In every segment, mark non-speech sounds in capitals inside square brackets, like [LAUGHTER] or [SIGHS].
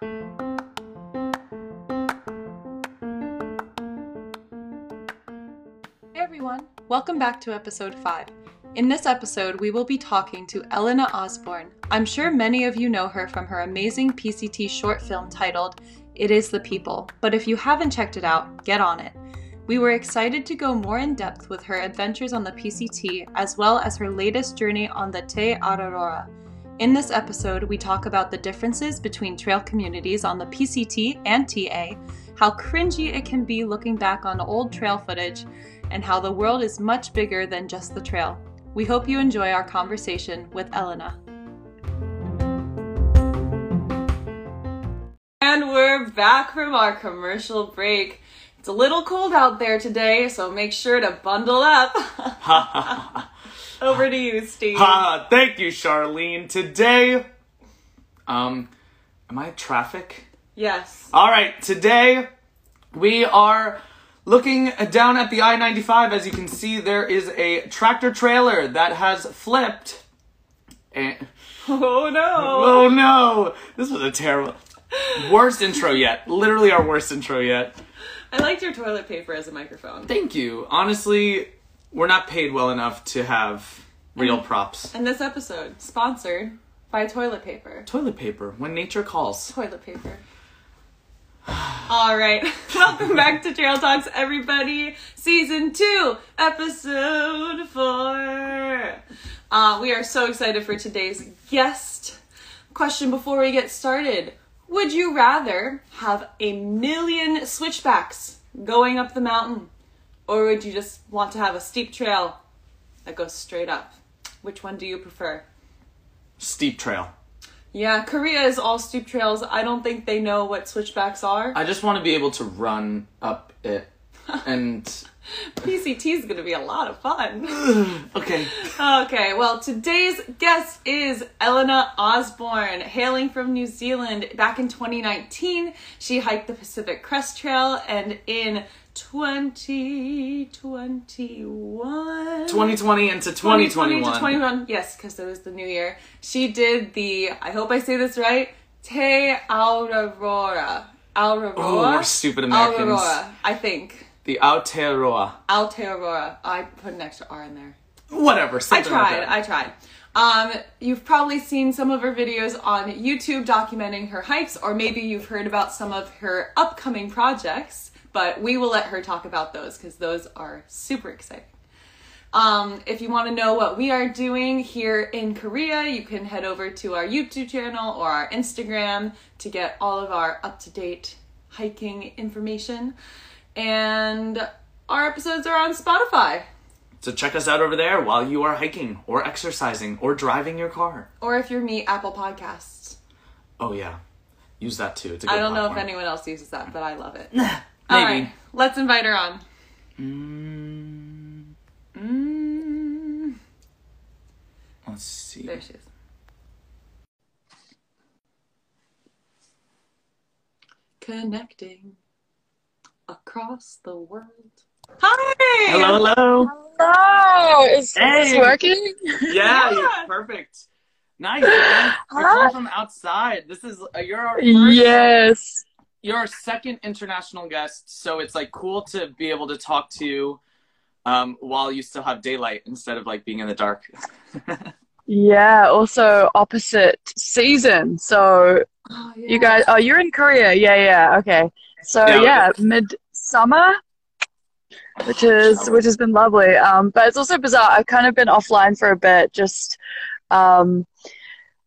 Hey everyone, welcome back to episode 5. In this episode, we will be talking to Elena Osborne. I'm sure many of you know her from her amazing PCT short film titled It Is the People, but if you haven't checked it out, get on it. We were excited to go more in depth with her adventures on the PCT as well as her latest journey on the Te Araroa. In this episode, we talk about the differences between trail communities on the PCT and TA, how cringy it can be looking back on old trail footage, and how the world is much bigger than just the trail. We hope you enjoy our conversation with Elena. And we're back from our commercial break. It's a little cold out there today, so make sure to bundle up. [LAUGHS] [LAUGHS] Over to you, Steve. Ha! Thank you, Charlene. Today, um, am I traffic? Yes. All right. Today, we are looking down at the I-95. As you can see, there is a tractor trailer that has flipped. And [LAUGHS] Oh no. oh no, this was a terrible, worst intro yet. Literally our worst intro yet. I liked your toilet paper as a microphone. Thank you. Honestly, we're not paid well enough to have real props. And this episode, sponsored by toilet paper. Toilet paper when nature calls. Toilet paper. [SIGHS] All right, [LAUGHS] welcome back to Trail Talks, everybody. Season two, episode four. Uh, we are so excited for today's guest. Question before we get started: Would you rather have a million switchbacks going up the mountain, or would you just want to have a steep trail that goes straight up? Which one do you prefer? Steep trail. Yeah, Korea is all steep trails. I don't think they know what switchbacks are. I just want to be able to run up it. [LAUGHS] And PCT is going to be a lot of fun. [SIGHS] okay, Okay, well, today's guest is Elena Osborne, hailing from New Zealand. Back in 2019, she hiked the Pacific Crest Trail, and in 2021, 2020 into 2020 2021. to 21, yes, because it was the new year. She did the, I hope I say this right, Te Aurora. Aurora? Oh, we're stupid Americans. Aurora, I think. The Aotearoa. Aotearoa. I put an extra R in there. Whatever. I something like tried. I tried. Um, you've probably seen some of her videos on YouTube documenting her hikes, or maybe you've heard about some of her upcoming projects. But we will let her talk about those because those are super exciting. Um, if you want to know what we are doing here in Korea, you can head over to our YouTube channel or our Instagram to get all of our up to date hiking information. And our episodes are on Spotify. So check us out over there while you are hiking or exercising or driving your car. Or if you're me, Apple Podcasts. Oh yeah, use that too. It's a good I don't know if anyone else uses that, but I love it. [LAUGHS] Maybe. All right, let's invite her on. Mm, Mm, let's see. there she is. Connecting across the world. Hi! Hello, hello. Hello, is this working? Yeah, Yeah. perfect. Nice. man. You're Hi. from outside. This is uh, you're our first, Yes. You're our second international guest, so it's like cool to be able to talk to you um, while you still have daylight instead of like being in the dark. [LAUGHS] Yeah, also opposite season. So Oh, you guys, oh, you're in Korea. Yeah, yeah. Okay. So Yeah, yeah, midsummer, which is which has been lovely. Um, but it's also bizarre. I've kind of been offline for a bit, just um,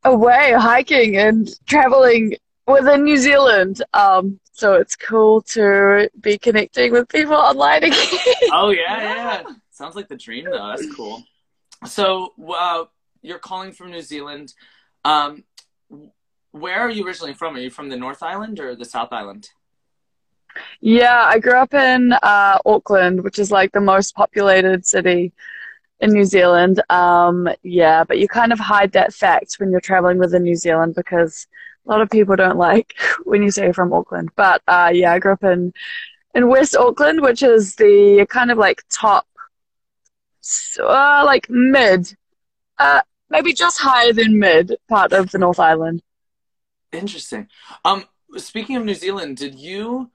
away hiking and traveling within New Zealand. Um, so it's cool to be connecting with people online again. [LAUGHS] oh yeah, Yeah. yeah. Sounds like the dream though. That's cool. So uh, you're calling from New Zealand. Um, where are you originally from? Are you from the North Island or the South Island? Yeah, I grew up in uh, Auckland, which is like the most populated city in New Zealand. Um, yeah, but you kind of hide that fact when you're traveling within New Zealand because a lot of people don't like [LAUGHS] when you say from Auckland. But uh, yeah, I grew up in in West Auckland, which is the kind of like top, uh, like mid, uh, maybe just higher than mid part of the North Island. Interesting. Um, speaking of New Zealand, did you?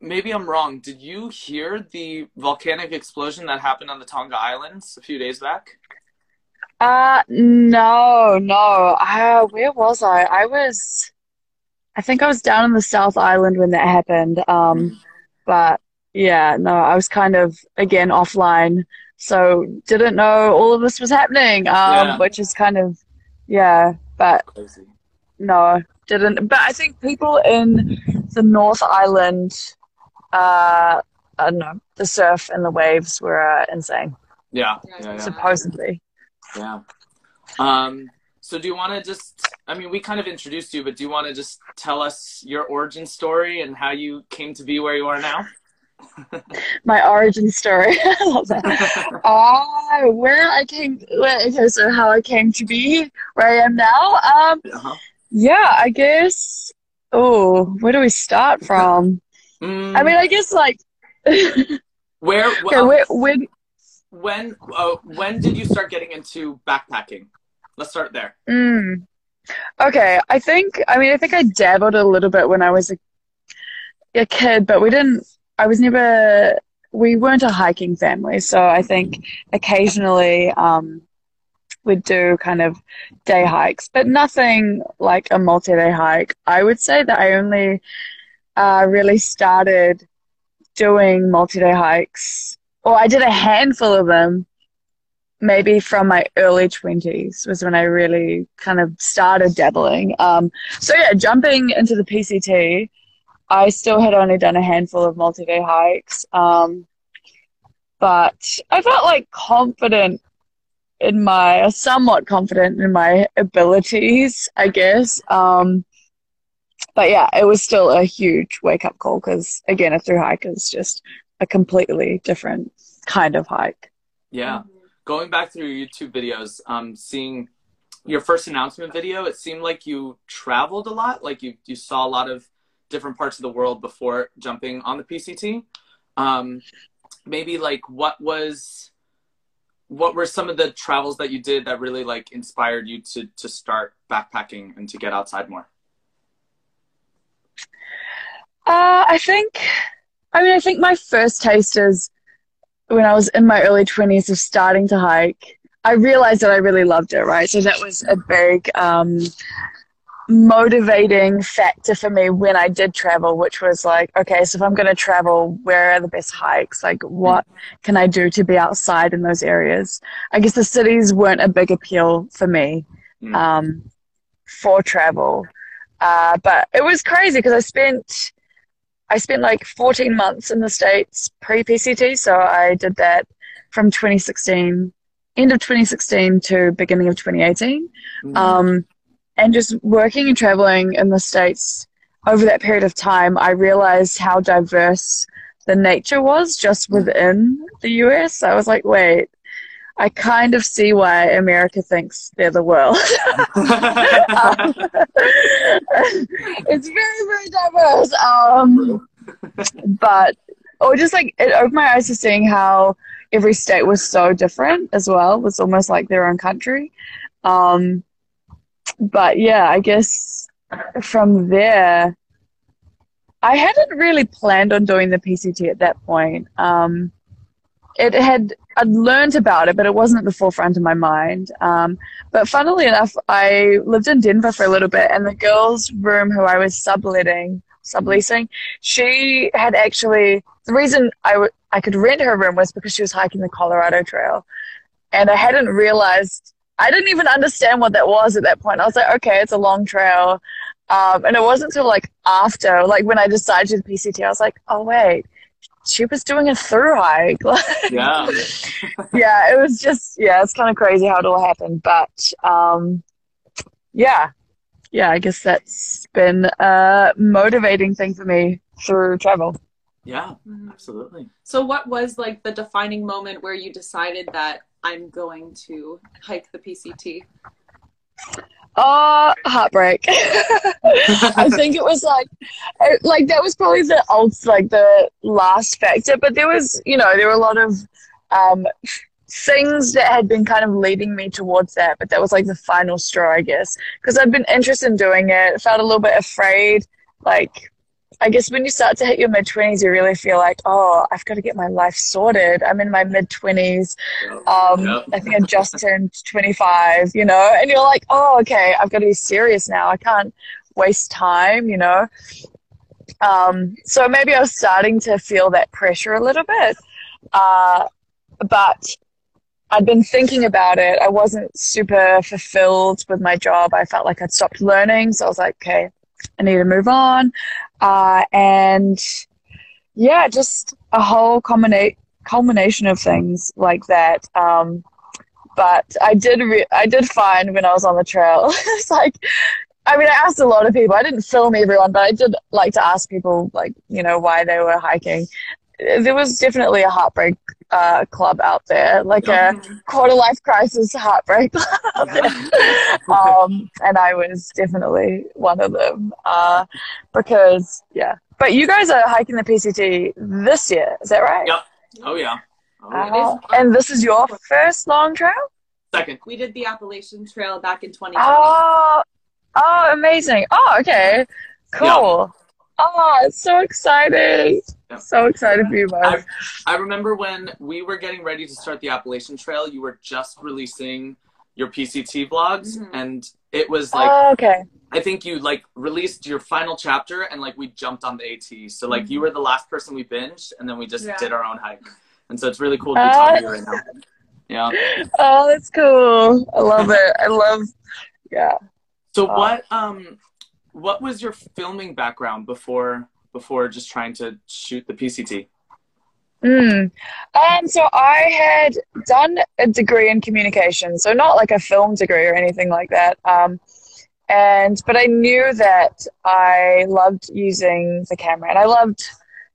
Maybe I'm wrong. Did you hear the volcanic explosion that happened on the Tonga Islands a few days back? Uh, no, no. Uh, where was I? I was, I think I was down in the South Island when that happened. Um, but yeah, no, I was kind of again offline, so didn't know all of this was happening. Um, Yeah. which is kind of, yeah, but Crazy. no, didn't. But I think people in the North Island, uh, I don't know, the surf and the waves were uh, insane, Yeah. Yeah, Yeah. Yeah. supposedly. Yeah. Um. So do you want to just? I mean, we kind of introduced you, but do you want to just tell us your origin story and how you came to be where you are now? [LAUGHS] My origin story. [LAUGHS] I love that. [LAUGHS] Uh, where I came, where, okay, so how I came to be where I am now. Um, uh-huh. yeah, I guess. Oh, where do we start from? Mm, I mean, I guess like, okay, where? um, where, where, when? Uh, when did you start getting into backpacking? Let's start there. mm, okay, I think, I mean, I think I dabbled a little bit when I was a, a kid, but we didn't, I was never, we weren't a hiking family, so I think occasionally, um, we'd do kind of day hikes, but nothing like a multi-day hike. I would say that I only uh, really started doing multi-day hikes, or I did a handful of them, maybe from my early 20s was when I really kind of started dabbling. Um, so yeah, jumping into the PCT, I still had only done a handful of multi-day hikes. Um, but I felt like confident in my, somewhat confident in my abilities, I guess. Um, but yeah, it was still a huge wake up call because again, a through hike is just a completely different kind of hike. Yeah. Going back through your YouTube videos, um, seeing your first announcement video, it seemed like you traveled a lot. Like you, you saw a lot of different parts of the world before jumping on the PCT. Um, maybe like what was, what were some of the travels that you did that really like inspired you to to start backpacking and to get outside more? Uh, I think, I mean, I think my first taste is when I was in my early 20s of starting to hike. I realized that I really loved it, right? So that was a big um, motivating factor for me when I did travel, which was like, okay, so if I'm going to travel, where are the best hikes? Like, what can I do to be outside in those areas? I guess the cities weren't a big appeal for me Mm. um, for travel. Uh, but it was crazy because I spent I spent like 14 months in the States pre PCT. So I did that from 2016, end of 2016 to beginning of 2018. Mhm. Um, and just working and traveling in the States over that period of time, I realized how diverse the nature was just within the US. I was like, wait, I kind of see why America thinks they're the world. Um, [LAUGHS] it's very, very diverse. Um, but, or just like, it opened my eyes to seeing how every state was so different as well. It was almost like their own country. Um, but yeah, I guess from there, I hadn't really planned on doing the PCT at that point. Um, it had I'd learned about it, but it wasn't at the forefront of my mind. Um, but funnily enough, I lived in Denver for a little bit, and the girl's room who I was subletting, subleasing, she had actually the reason I w- I could rent her room was because she was hiking the Colorado Trail, and I hadn't realized I didn't even understand what that was at that point. I was like, okay, it's a long trail. Um, and it wasn't until like after, like when I decided to do the PCT, I was like, oh wait, she was doing a through hike. [LAUGHS] yeah. [LAUGHS] yeah, it was just yeah, it's kind of crazy how it all happened, but um, yeah, yeah, I guess that's been a motivating thing for me through travel. Yeah. Mhm. Absolutely. So, what was like the defining moment where you decided that I'm going to hike the PCT? Oh, heartbreak. [LAUGHS] I think it was like, like that was probably the old, like the last factor. But there was, you know, there were a lot of um, things that had been kind of leading me towards that. But that was like the final straw, I guess, because I'd been interested in doing it. Felt a little bit afraid like I guess when you start to hit your mid 20s, you really feel like, oh, I've got to get my life sorted. I'm in my mid 20s. Um, yep. I think I just [LAUGHS] turned 25, you know, and you're like, oh, okay, I've got to be serious now. I can't waste time, you know. Um, so maybe I was starting to feel that pressure a little bit. Uh, but I'd been thinking about it. I wasn't super fulfilled with my job. I felt like I'd stopped learning. So I was like, okay, I need to move on. Uh, and yeah, just a whole combina- culmination of things like that. Um, but I did, re- I did find when I was on the trail, [LAUGHS] it's like, I mean, I asked a lot of people. I didn't film everyone, but I did like to ask people, like, you know, why they were hiking. There was definitely a heartbreak uh, club out there, like a quarter life crisis heartbreak club [LAUGHS] um, and I was definitely one of them uh, because, yeah. But you guys are hiking the PCT this year, is that right? Yep. Oh, yeah. Oh. Uh, and this is your first long trail? Second. We did the Appalachian Trail back in 2020. Oh, oh amazing. Oh, okay. Cool. Yep. Oh, it's so exciting. So excited for you, guys. I, I remember when we were getting ready to start the Appalachian Trail, you were just releasing your PCT vlogs, mm-hmm. and it was like, oh, okay. I think you like released your final chapter, and like we jumped on the AT. So like mm-hmm. you were the last person we binged, and then we just yeah. did our own hike, and so it's really cool to be uh, talking to you right now. Yeah. [LAUGHS] Oh, that's cool. I love it. I love. Yeah. So uh, what um what was your filming background before before just trying to shoot the PCT? Mm. Um, so I had done a degree in communication, so not like a film degree or anything like that. Um, and but I knew that I loved using the camera, and I loved,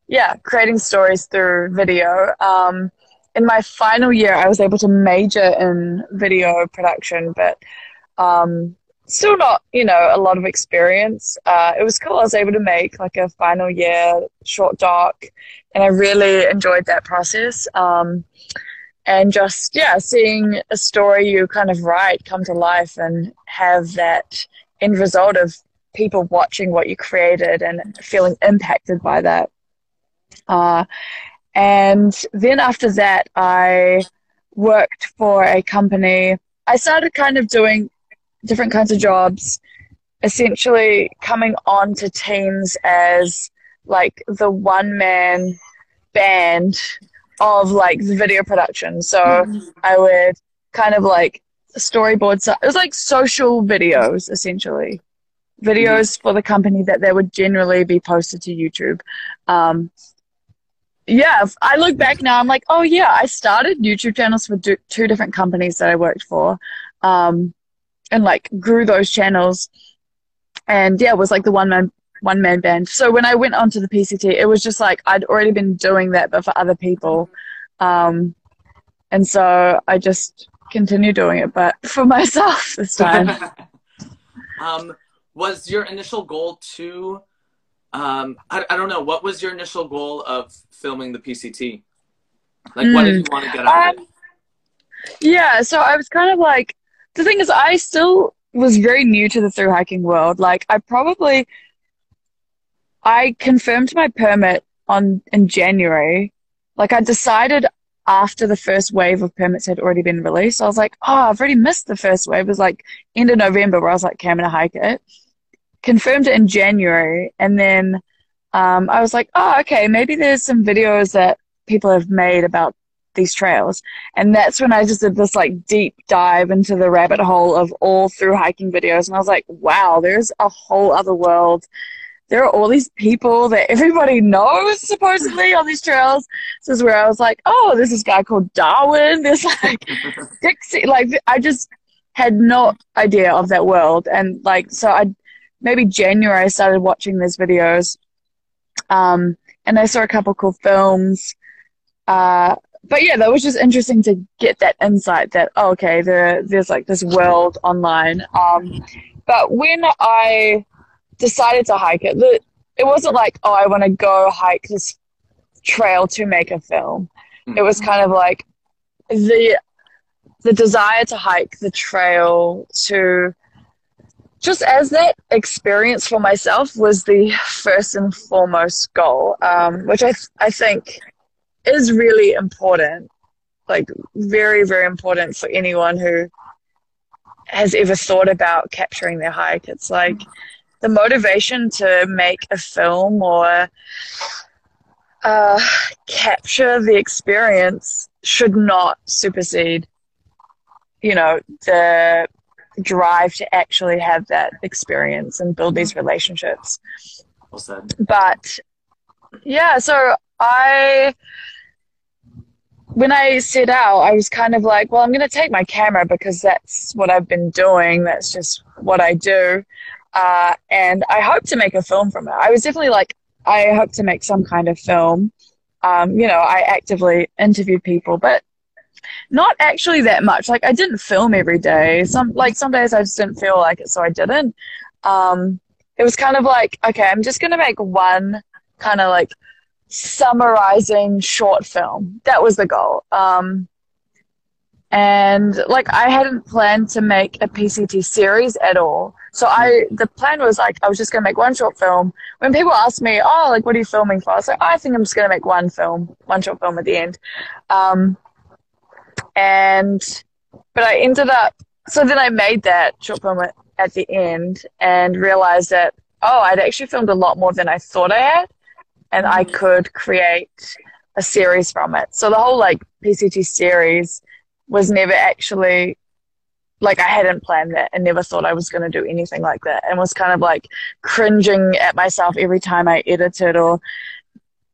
yeah, creating stories through video. Um, in my final year, I was able to major in video production, but um, still not, you know, a lot of experience. Uh, it was cool. I was able to make like a final year short doc, and I really enjoyed that process. Um, and just, yeah, seeing a story you kind of write come to life and have that end result of people watching what you created and feeling impacted by that. Uh, and then after that, I worked for a company. I started kind of doing different kinds of jobs, essentially coming on to teams as like the one man band of like the video production. So mm-hmm. I would kind of like storyboard. So it was like social videos essentially, videos mm-hmm. for the company that they would generally be posted to YouTube. Um, yeah, I look back now, I'm like, oh yeah, I started YouTube channels for two different companies that I worked for. Um, and like grew those channels and yeah, it was like the one man one man band. So when I went onto the PCT, it was just like I'd already been doing that, but for other people. Um, and so I just continued doing it, but for [LAUGHS] myself this time. [LAUGHS] um, was your initial goal to, um, I, I don't know, what was your initial goal of filming the PCT? Like, mm. what did you want to get out um, of it? Yeah, so I was kind of like, the thing is, I still was very new to the through hiking world. Like, I probably, I confirmed my permit on in January. Like, I decided after the first wave of permits had already been released. I was like, oh, I've already missed the first wave. It was like end of November where I was like, okay, I'm gonna hike it. Confirmed it in January, and then um, I was like, oh, okay, maybe there's some videos that people have made about these trails. And that's when I just did this like deep dive into the rabbit hole of all through hiking videos. And I was like, wow, there's a whole other world. There are all these people that everybody knows supposedly on these trails. This is where I was like, oh, there's this guy called Darwin. [LAUGHS] There's like Dixie. Like I just had no idea of that world. And like, so I maybe January I started watching these videos. Um, and I saw a couple cool films. Uh, but yeah, that was just interesting to get that insight that oh, okay, there there's like this world online. Um, but when I decided to hike it, the, it wasn't like oh, I want to go hike this trail to make a film. It was kind of like the the desire to hike the trail to just as that experience for myself was the first and foremost goal, um, which I, th- I think is really important, like very, very important for anyone who has ever thought about capturing their hike. It's like the motivation to make a film or uh, capture the experience should not supersede, you know, the drive to actually have that experience and build these relationships. Well. But yeah, so I when I set out, I was kind of like, well, I'm going to take my camera because that's what I've been doing. That's just what I do. Uh, and I hope to make a film from it. I was definitely like, I hope to make some kind of film. Um, you know, I actively interviewed people, but not actually that much. Like I didn't film every day. Some like some days I just didn't feel like it, so I didn't. Um, it was kind of like, okay, I'm just gonna make one kind of like summarizing short film. That was the goal. Um, and like I hadn't planned to make a PCT series at all. So I, the plan was like, I was just to make one short film. When people ask me, oh, like, what are you filming for? I was like, I think I'm just to make one film, one short film at the end. Um, and, but I ended up, so then I made that short film at the end and realized that, oh, I'd actually filmed a lot more than I thought I had. And I Mm-hmm. could create a series from it. So the whole like PCT series was never actually like I hadn't planned that and never thought I was going to do anything like that and was kind of like cringing at myself every time I edited or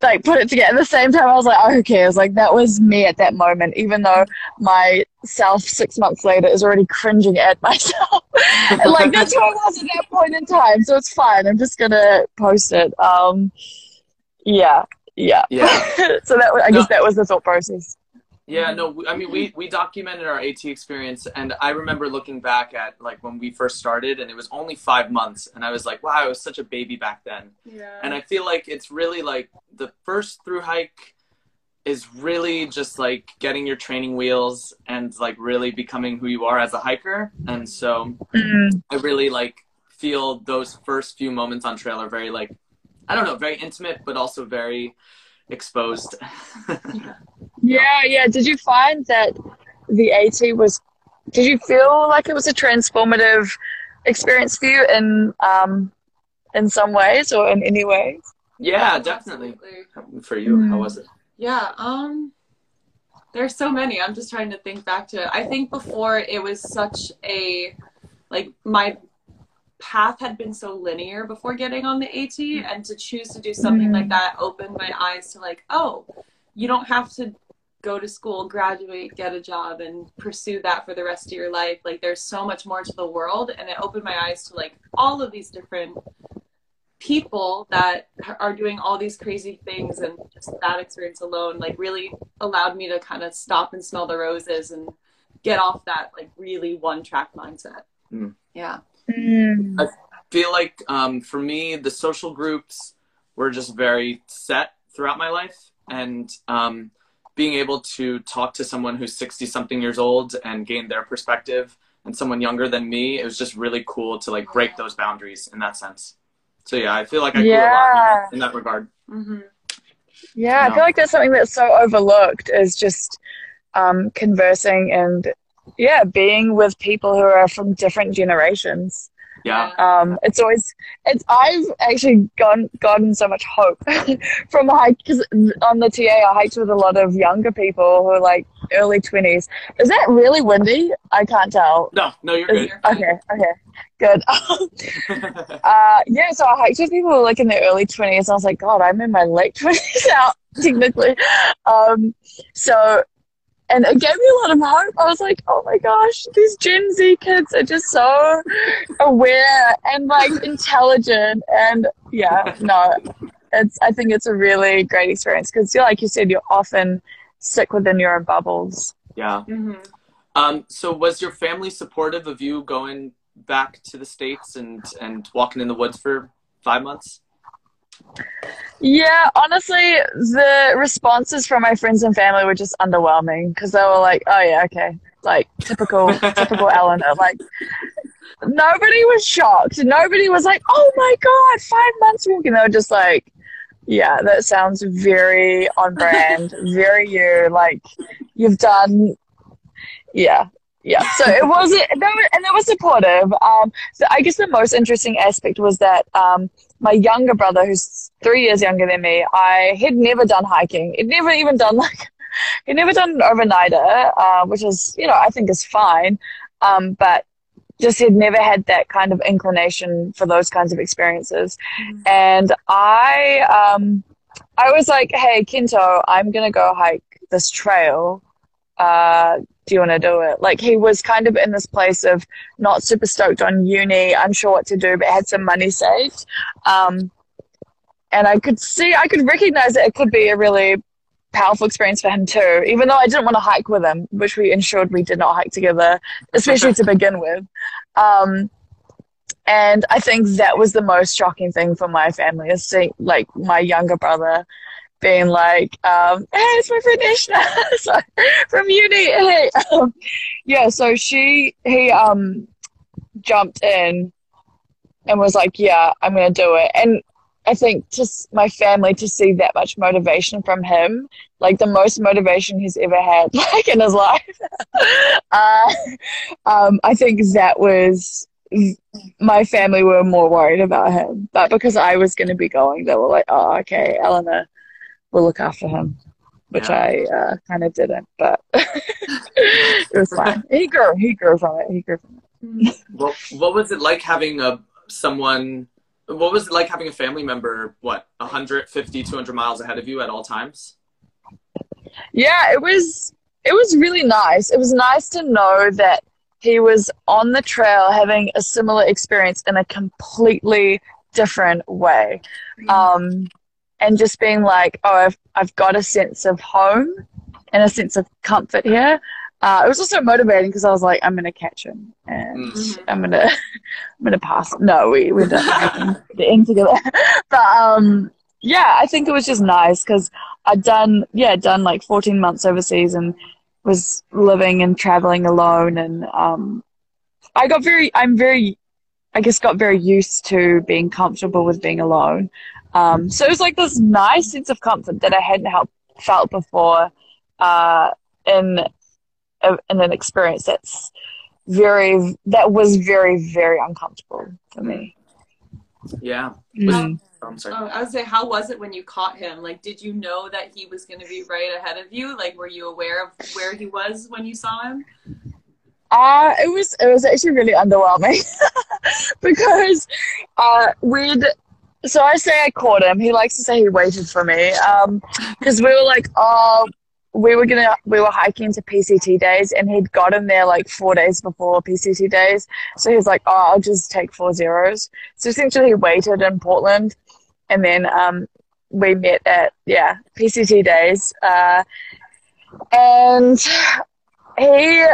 like put it together at the same time. I was like oh who cares? Like that was me at that moment even though my self six months later is already cringing at [LAUGHS] myself. And [LAUGHS] like that's who I was at that point in time. So it's fine. I'm just gonna post it. Um yeah yeah Yeah. [LAUGHS] so that I No. guess that was the thought process Yeah, no, we- I mean, we, we documented our AT experience, and I remember looking back at like when we first started, and it was only five months, and I was like, wow, I was such a baby back then. Yeah. And I feel like it's really like the first through hike is really just like getting your training wheels and like really becoming who you are as a hiker. And so Mm. I really like feel those first few moments on trail are very like, I don't know, very intimate, but also very exposed. [LAUGHS] Yeah, yeah. Did you find that the AT was? Did you feel like it was a transformative experience for you in um, in some ways or in any ways? yeah, definitely. Absolutely. For you, how Mm. was it? Yeah, um there's so many. I'm just trying to think back to it. I think before it was such a like my path had been so linear before getting on the AT and to choose to do something Mm. like that opened my eyes to like, oh, you don't have to go to school, graduate, get a job and pursue that for the rest of your life. Like there's so much more to the world and it opened my eyes to like all of these different people that are doing all these crazy things and just that experience alone like really allowed me to kind of stop and smell the roses and get off that like really one track mindset Mm. yeah Mm. feel like um, for me, the social groups were just very set throughout my life, and um, being able to talk to someone who's sixty something years old and gain their perspective, and someone younger than me, it was just really cool to like break those boundaries in that sense. So yeah, I feel like I grew a lot in that regard. mm-hmm. Yeah, I feel like that's something that's so overlooked is just um, conversing and yeah, being with people who are from different generations. Yeah, Um, it's always it's I've actually gone gotten so much hope [LAUGHS] from hike because on the TA I hiked with a lot of younger people who are like early twenties. Is that really windy? I can't tell. no, no, you're Is- good. okay, okay, good. [LAUGHS] uh, yeah, so I hiked with people who were like in their early twenties. I was like, God, I'm in my late twenties [LAUGHS] now, technically. Um, so, and it gave me a lot of hope. I was like, oh my gosh, these Gen Z kids are just so aware and like [LAUGHS] intelligent, and yeah, no, it's. I think it's a really great experience because, like you said, you're often stuck within your own bubbles. yeah. Mm-hmm. Um, so was your family supportive of you going back to the states and and walking in the woods for five months? Yeah, honestly, the responses from my friends and family were just underwhelming because they were like, "Oh yeah, okay, like typical, [LAUGHS] typical Eleanor." Like, nobody was shocked. Nobody was like, "Oh my god, five months walking." They were just like, "Yeah, that sounds very on brand, [LAUGHS] very you. Like you've done, yeah." Yeah, so it was, and they were supportive. Um, so I guess the most interesting aspect was that um, my younger brother, who's three years younger than me, I had never done hiking. He'd never even done [LAUGHS] like, he'd never done an overnighter, uh, which is, you know, I think is fine. Um, but just had never had that kind of inclination for those kinds of experiences. Mm-hmm. And I, um, I was like, hey, Kinto, I'm going to go hike this trail. Uh, do you want to do it? Like he was kind of in this place of not super stoked on uni, unsure what to do, but had some money saved. Um, and I could see, I could recognize that it could be a really powerful experience for him too, even though I didn't want to hike with him, which we ensured we did not hike together, especially to [LAUGHS] begin with. Um, and I think that was the most shocking thing for my family is seeing like my younger brother being like, um, hey, it's my friend Ishna [LAUGHS] from uni. Hey. Um, yeah, so she, he um, jumped in and was like, yeah, I'm going to do it. And I think just my family to see that much motivation from him, like the most motivation he's ever had, [LAUGHS] like in his life. [LAUGHS] uh, um, I think that was my family were more worried about him, but because I was going to be going, they were like, "Oh, okay, Eleanor will look after him," which yeah. I uh, kind of didn't, but [LAUGHS] it was fine. [LAUGHS] He grew, he grew from it. He grew from it. Well, what was it like having a someone? What was it like having a family member? What 150, 200 miles ahead of you at all times? Yeah, it was. It was really nice. It was nice to know that he was on the trail having a similar experience in a completely different way. Um, and just being like, oh, I've, I've got a sense of home and a sense of comfort here. Uh, it was also motivating because I was like, I'm going to catch him and mm-hmm. [LAUGHS] I'm going [LAUGHS] to, I'm going to pass. No, we, we're done the end together. [LAUGHS] but, um, yeah, I think it was just nice because I'd done, yeah, done like 14 months overseas and was living and traveling alone. And, um, I got very, I'm very, I guess got very used to being comfortable with being alone. Um, so it was like this nice sense of comfort that I hadn't help, felt before uh, in a, in an experience that's very that was very very uncomfortable for me. Yeah. Mm. Oh, I'm sorry. Oh, I would say, how was it when you caught him? Like, did you know that he was going to be right ahead of you? Like, were you aware of where he was when you saw him? Uh, it was it was actually really underwhelming [LAUGHS] because uh, we'd so I say I caught him. He likes to say he waited for me. Um, because we were like, oh, we were gonna, we were hiking to PCT days, and he'd gotten there like four days before PCT days. So he was like, oh, I'll just take four zeros. So essentially, he waited in Portland, and then um, we met at yeah PCT days. Uh, and he,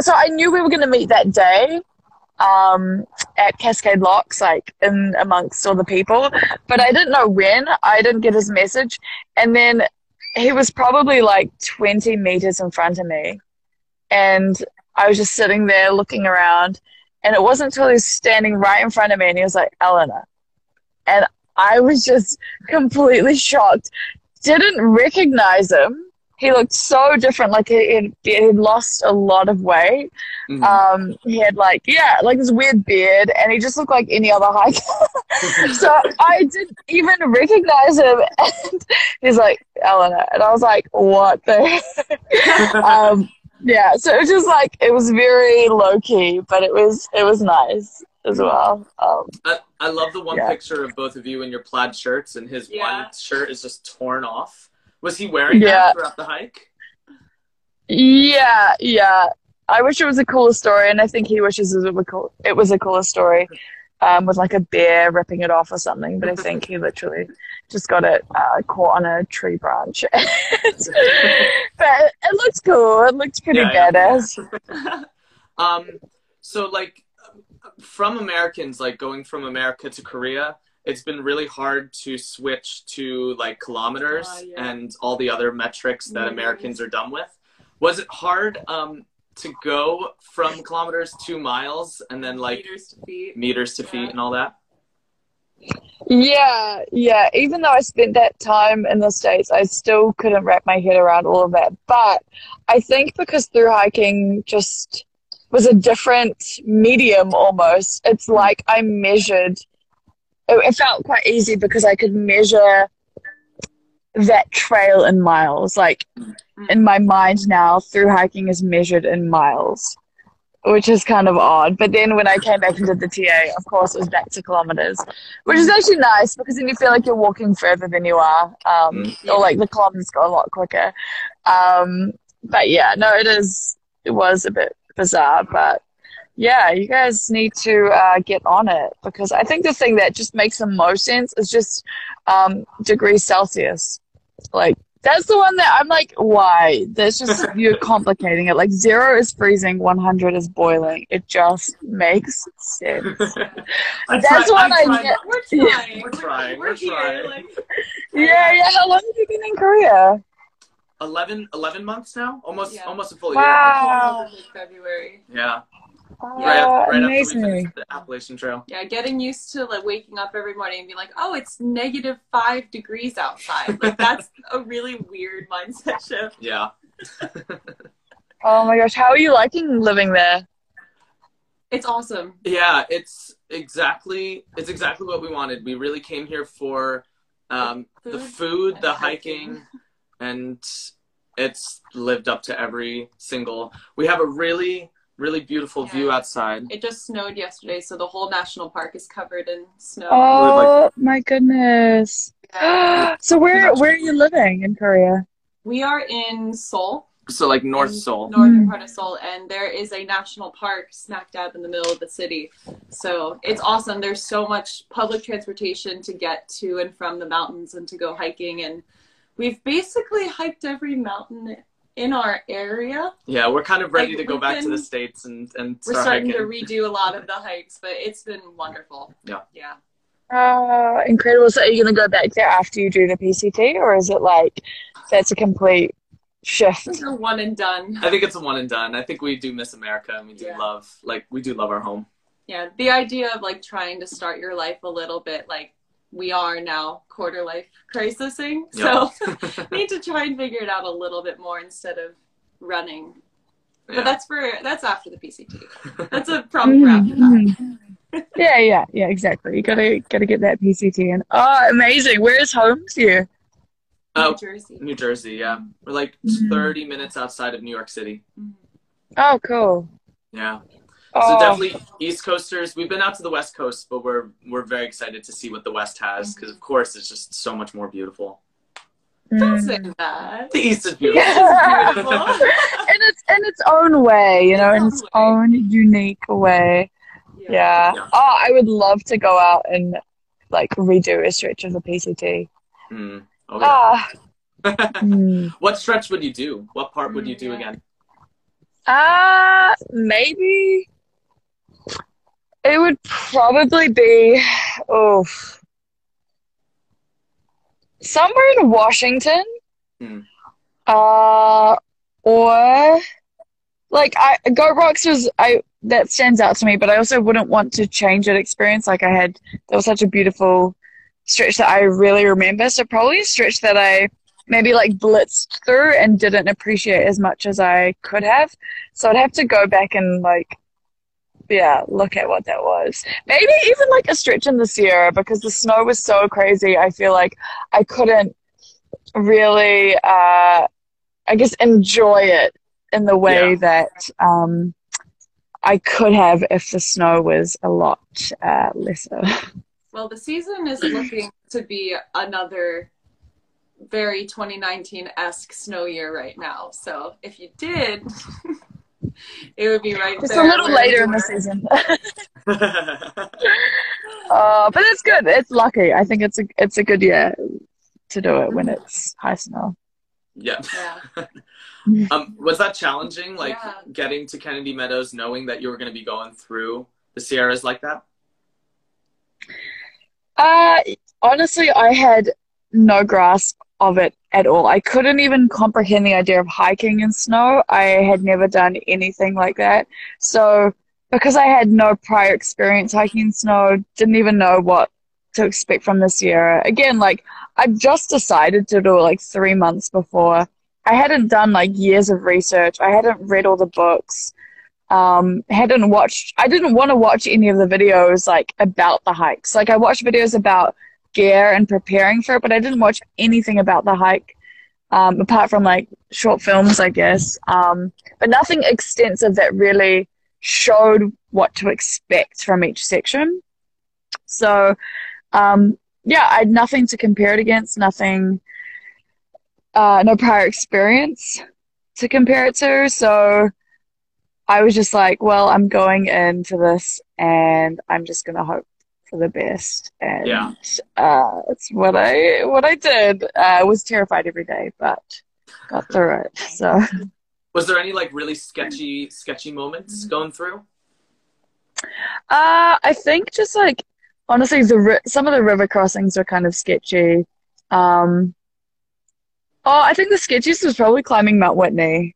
so I knew we were gonna meet that day um, at Cascade Locks, like in amongst all the people. But I didn't know when. I didn't get his message. And then he was probably like 20 meters in front of me. And I was just sitting there looking around. And it wasn't until he was standing right in front of me and he was like, Eleanor. And I was just completely shocked. Didn't recognize him he looked so different. Like he had lost a lot of weight. Mm-hmm. Um, he had like yeah, like this weird beard, and he just looked like any other hiker. [LAUGHS] so I didn't even recognize him. [LAUGHS] And he's like Eleanor, and I was like, what the? [LAUGHS] um, yeah. So it was just like it was very low key, but it was it was nice as well. Um, I, I love the one yeah. picture of both of you in your plaid shirts, and his yeah. one shirt is just torn off. Was he wearing yeah. that throughout the hike? Yeah, yeah. I wish it was a cooler story, and I think he wishes it was a, cool, it was a cooler story um, with like a bear ripping it off or something. But I [LAUGHS] think he literally just got it uh, caught on a tree branch. [LAUGHS] but it looks cool. It looks pretty yeah, badass. Yeah. [LAUGHS] um, so like from Americans, like going from America to Korea, it's been really hard to switch to like kilometers uh, yeah. and all the other metrics that Americans are done with. Was it hard um, to go from kilometers to miles and then like meters to feet. meters to Yeah. feet and all that? Yeah, yeah. Even though I spent that time in the States, I still couldn't wrap my head around all of that. But I think because through hiking just was a different medium almost, it's like I measured, it, felt quite easy because I could measure that trail in miles. Like in my mind now, through hiking is measured in miles. Which is kind of odd. But then when I came back and did the TA, of course, it was back to kilometers, which is actually nice because then you feel like you're walking further than you are, um, Mm. or like the kilometers go a lot quicker. Um, but yeah, no, it is. It was a bit bizarre, but yeah, you guys need to uh, get on it because I think the thing that just makes the most sense is just um, degrees Celsius. Like that's the one that I'm like, why? That's just [LAUGHS] you're complicating it. Like zero is freezing, 100 is boiling. It just makes sense. [LAUGHS] I'm That's try- what I'm I trying- get. We're trying. We're trying, We're, we're here. trying. Like, Yeah, yeah. How long have you been in Korea? 11, 11 months now? Almost Yeah. almost a full year. Wow. February. Yeah. Oh, Right, right amazing. finished the Appalachian Trail. Yeah, getting used to like waking up every morning and be like, oh, it's negative five degrees outside. Like that's a really weird mindset shift. Yeah. [LAUGHS] Oh my gosh, how are you liking living there? It's awesome. Yeah, it's exactly it's exactly what we wanted. We really came here for um, the Food food, the hiking. hiking, and it's lived up to every single. We have a really really beautiful view outside. It just snowed yesterday, so the whole national park is covered in snow. Oh my goodness. Yeah. [GASPS] so where where are you living in Korea? We are in Seoul, So like North Seoul. northern Mm. part of Seoul, and there is a national park smack dab in the middle of the city. So it's awesome. There's so much public transportation to get to and from the mountains and to go hiking, and we've basically hiked every mountain in our area. Yeah, we're kind of ready Like, to go we've back to the states and and start We're starting hiking. to redo a lot of the hikes, but it's been wonderful. Yeah. Yeah. Oh, incredible. So are you gonna go back there after you do the PCT or is it like that's a complete shift? It's a one and done. I think it's a one and done. I think we do miss America and we do Yeah. love like we do love our home. Yeah, the idea of like trying to start your life a little bit like we are now quarter life crisising. So [LAUGHS] need to try and figure it out a little bit more instead of running. Yeah. But that's for that's after the PCT. [LAUGHS] That's a problem for after that. Mhm. yeah, yeah, yeah, exactly. You gotta gotta get that PCT in. Oh, amazing. Where is home for you? Oh, New Jersey. New Jersey, yeah. We're like Mhm. 30 minutes outside of New York City. Oh, cool. Yeah. Oh, So definitely East Coasters. We've been out to the West Coast, but we're we're very excited to see what the West has because of course it's just so much more beautiful. Don't mm. say that. The East is [LAUGHS] beautiful. Yeah. Beautiful. in its in its own way, you know, in its Its own own unique way. Yeah. Yeah. Oh, I would love to go out and like redo a stretch of the PCT. Mm. Oh, yeah. Ah. [LAUGHS] mm. what stretch would you do? What part would you do again? Uh, maybe it would probably be oh somewhere in Washington. Hmm. Uh, or like I Goat Rocks was I that stands out to me, but I also wouldn't want to change that experience. Like I had that was such a beautiful stretch that I really remember. So probably a stretch that I maybe like blitzed through and didn't appreciate as much as I could have. So I'd have to go back and like, yeah, look at what that was. Maybe even like a stretch in the Sierra because the snow was so crazy. I feel like I couldn't really, uh, I guess, enjoy it in the way Yeah. that um, I could have if the snow was a lot uh, lesser. [LAUGHS] Well, the season is looking to be another very 2019 esque snow year right now. So if you did, [LAUGHS] it would be right Just a there little where later in the season. [LAUGHS] Uh, but it's good. It's lucky. I think it's a it's a good year to do it when it's high snow. yeah. Yeah. [LAUGHS] Um, was that challenging? Like Yeah. getting to Kennedy Meadows, knowing that you were going to be going through the Sierras like that? Uh, honestly, I had no grasp of it at all. I couldn't even comprehend the idea of hiking in snow. I had never done anything like that. So because I had no prior experience hiking in snow, didn't even know what to expect from this year. Again, like I just decided to do it like three months before. I hadn't done like years of research. I hadn't read all the books. Um, hadn't watched. I didn't want to watch any of the videos like about the hikes. Like I watched videos about gear and preparing for it, but I didn't watch anything about the hike. Um, apart from like short films, I guess. Um, but nothing extensive that really showed what to expect from each section. So, um, yeah, I had nothing to compare it against, nothing, uh, no prior experience to compare it to. So I was just like, well, I'm going into this and I'm just going to hope for the best. And Yeah. uh, it's what I what I did. Uh, I was terrified every day, but got through it. So. Was there any like really sketchy sketchy moments going through? Uh, I think just like honestly, the ri- some of the river crossings are kind of sketchy. Um, oh, I think the sketchiest was probably climbing Mount Whitney.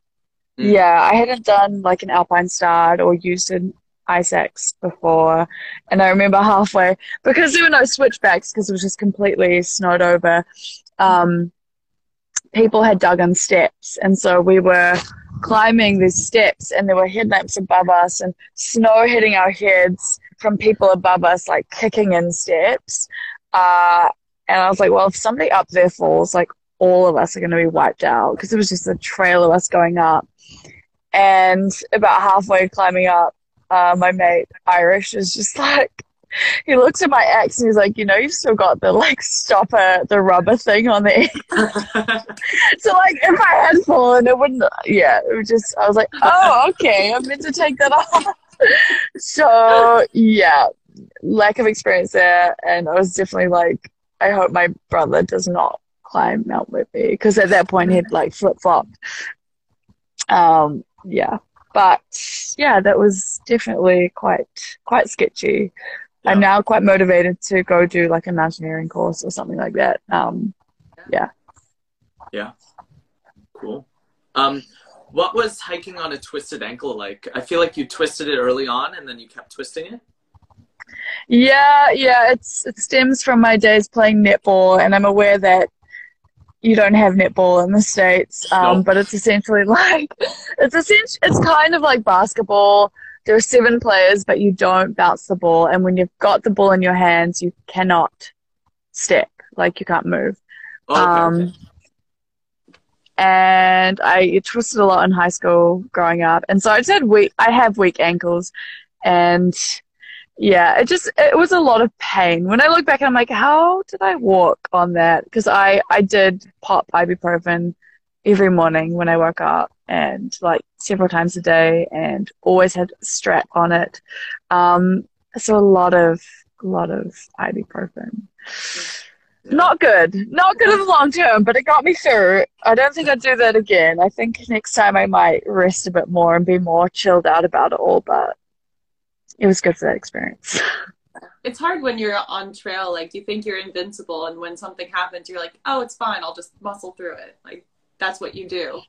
Mm. Yeah, I hadn't done like an alpine start or used an axe before, and I remember halfway because there were no switchbacks because it was just completely snowed over. Um, people had dug in steps, and so we were climbing these steps, and there were headlamps above us, and snow hitting our heads from people above us, like kicking in steps. Uh, and I was like, well, if somebody up there falls, like all of us are going to be wiped out because it was just a trail of us going up. And about halfway climbing up, uh, my mate Irish is just [LAUGHS] like, he looks at my ex and he's like, you know, you've still got the like stopper, the rubber thing on the [LAUGHS] end. So like, if I had fallen, it wouldn't. Yeah, it was just. I was like, [LAUGHS] oh, okay, I'm meant to take that off. so yeah, lack of experience there, and I was definitely like, I hope my brother does not climb Mount Whitney because at that point he'd like flip flopped. Um, yeah, but yeah, that was definitely quite quite sketchy. I'm now quite motivated to go do like a mountaineering course or something like that. Um, yeah. Yeah. Cool. Um, what was hiking on a twisted ankle like? I feel like you twisted it early on and then you kept twisting it. Yeah, yeah, it's it stems from my days playing netball, and I'm aware that you don't have netball in the states, um, No. but it's essentially [LAUGHS] like it's essentially it's kind of like basketball. There are seven players, but you don't bounce the ball, and when you've got the ball in your hands, you cannot step, like you can't move. Oh, okay, Um, okay. and I twisted a lot in high school growing up, and so I just had weak. I have weak ankles, and yeah, it just it was a lot of pain. When I look back, I'm like, how did I walk on that? Because I I did pop ibuprofen every morning when I woke up, and like several times a day, and always had strap on it. Um, so a lot of a lot of ibuprofen. Not good. Not good in the long term, but it got me through. I don't think I'd do that again. I think next time I might rest a bit more and be more chilled out about it all, but it was good for that experience. It's hard when you're on trail, like you think you're invincible, and when something happens, you're like, oh, it's fine, I'll just muscle through it. Like that's what you do.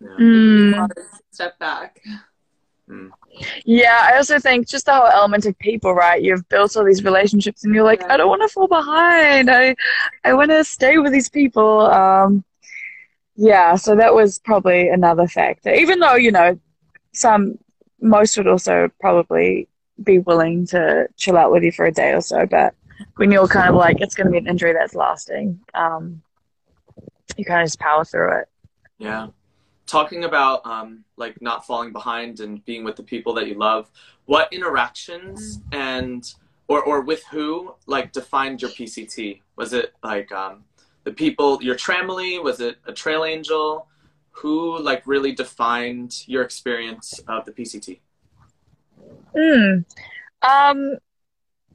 Yeah. Mm. Step back. Yeah, I also think just the whole element of people, right? You've built all these relationships and you're like, Yeah. I don't want to fall behind. I I want to stay with these people. Um yeah, so that was probably another factor. Even though, you know, some most would also probably be willing to chill out with you for a day or so, but when you're kind of like it's going to be an injury that's lasting, um you kind of just power through it. Yeah. Talking about um, like not falling behind and being with the people that you love, what interactions and or or with who like defined your PCT? Was it like um, the people, your tramily? Was it a trail angel? Who like really defined your experience of the PCT? Hmm. Um,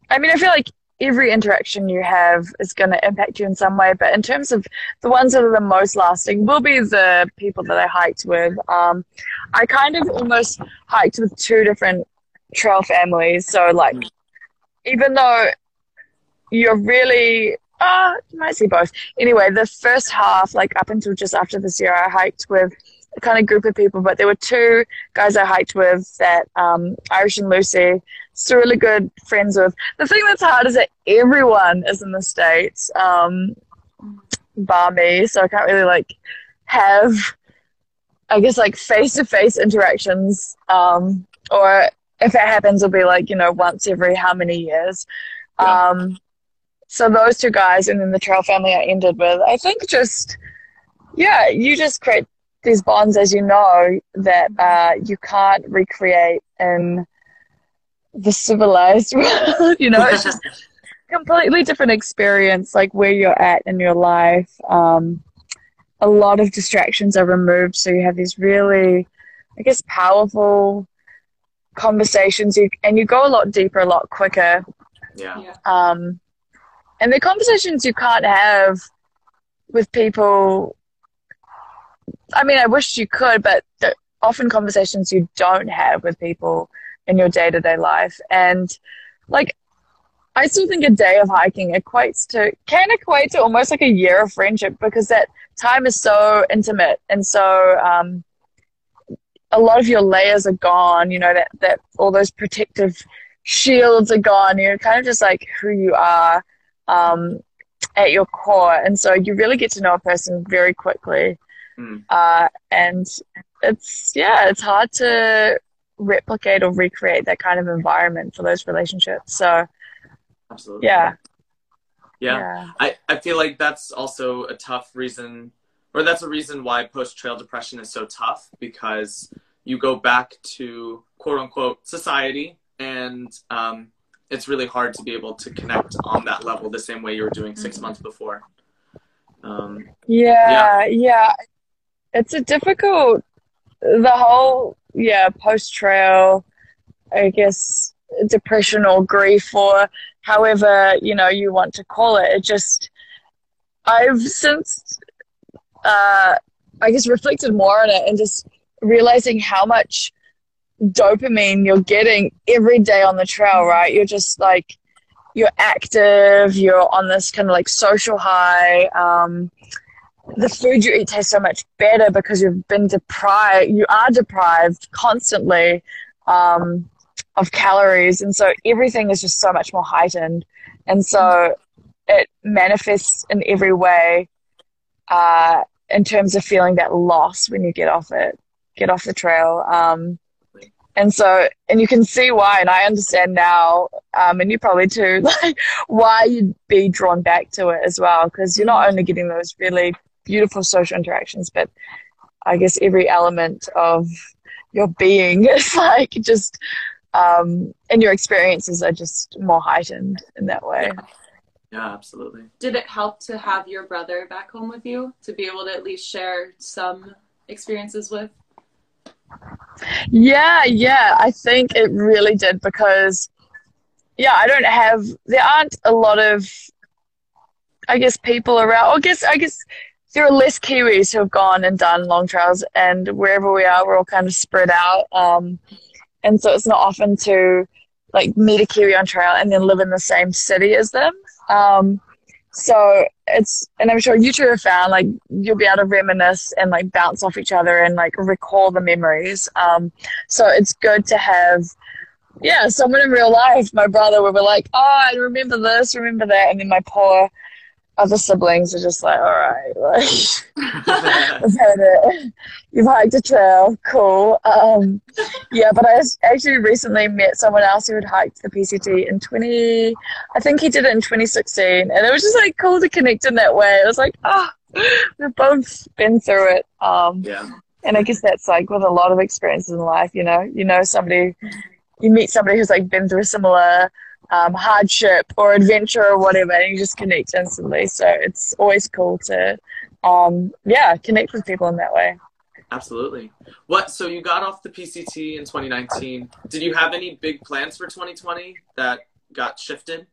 I mean, I feel like every interaction you have is going to impact you in some way, but in terms of the ones that are the most lasting, will be the people that I hiked with. Um, I kind of almost hiked with two different trail families, so like, even though you're really ah, you might see both. Anyway, the first half, like up until just after this year, I hiked with a kind of group of people, but there were two guys I hiked with that um, Irish and Lucy, still really good friends with. The thing that's hard is that everyone is in the States, um, bar me, so I can't really like have, I guess, like face to face interactions. Um, or if it happens, it'll be like, you know, once every how many years. Yeah. Um, so those two guys and then the trail family I ended with, I think just, yeah, you just create these bonds as you know that uh, you can't recreate in the civilized [LAUGHS] world. you know, it's just [LAUGHS] completely different experience, like where you're at in your life. Um, a lot of distractions are removed, so you have these really, I guess, powerful conversations. You and you go a lot deeper, a lot quicker. yeah. Yeah. Um, and the conversations you can't have with people. I mean, I wish you could, but often conversations you don't have with people in your day to day life. And like, I still think a day of hiking equates to, can equate to almost like a year of friendship because that time is so intimate and so, um, a lot of your layers are gone, you know, that, that all those protective shields are gone. You're kind of just like who you are um, at your core. And so you really get to know a person very quickly. Mm. Uh, and it's, yeah, it's hard to replicate or recreate that kind of environment for those relationships. So, Absolutely. yeah. yeah. I, I feel like that's also a tough reason, or that's a reason why post trail depression is so tough because you go back to quote unquote society and um, it's really hard to be able to connect on that level the same way you were doing 6 Mhm. months before. Um, Yeah, yeah. It's a difficult, the whole, yeah, post trail, I guess, depression or grief or however, you know, you want to call it. It just, I've since, uh, I guess, reflected more on it and just realizing how much dopamine you're getting every day on the trail, right? You're just like, you're active, you're on this kind of like social high. Um, the food you eat tastes so much better because you've been deprived, you are deprived constantly um, of calories. And so everything is just so much more heightened. And so it manifests in every way uh, in terms of feeling that loss when you get off it, get off the trail. Um, and so, and you can see why, and I understand now, um, and you probably too, [LAUGHS] like why you'd be drawn back to it as well, because you're not only getting those really beautiful social interactions, but I guess every element of your being [LAUGHS] is like just, um, and your experiences are just more heightened in that way. yeah, absolutely. Did it help to have your brother back home with you to be able to at least share some experiences with? Yeah, yeah, I think it really did because, yeah, I don't have, there aren't a lot of, I guess, people around. I guess, I guess there are less Kiwis who have gone and done long trails, and wherever we are, we're all kind of spread out. Um, and so it's not often to like meet a Kiwi on trail and then live in the same city as them. Um, so it's, and I'm sure you two have found like you'll be able to reminisce and like bounce off each other and like recall the memories. Um, so it's good to have, yeah, someone in real life, my brother, where we're like, oh, I remember this, remember that. And then my poor other siblings are just like, all right, like, [LAUGHS] I've heard it. You've hiked a trail. Cool. Um, yeah, but I actually recently met someone else who had hiked the PCT in 20, I think he did it in 2016. And it was just like cool to connect in that way. It was like, ah, we've both been through it. Um, yeah. and I guess that's like with a lot of experiences in life, you know, you know, somebody, you meet somebody who's like been through a similar um, hardship or adventure or whatever, and you just connect instantly. So it's always cool to, um, yeah, connect with people in that way. Absolutely. What? So you got off the PCT in 2019. Did you have any big plans for 2020 that got shifted?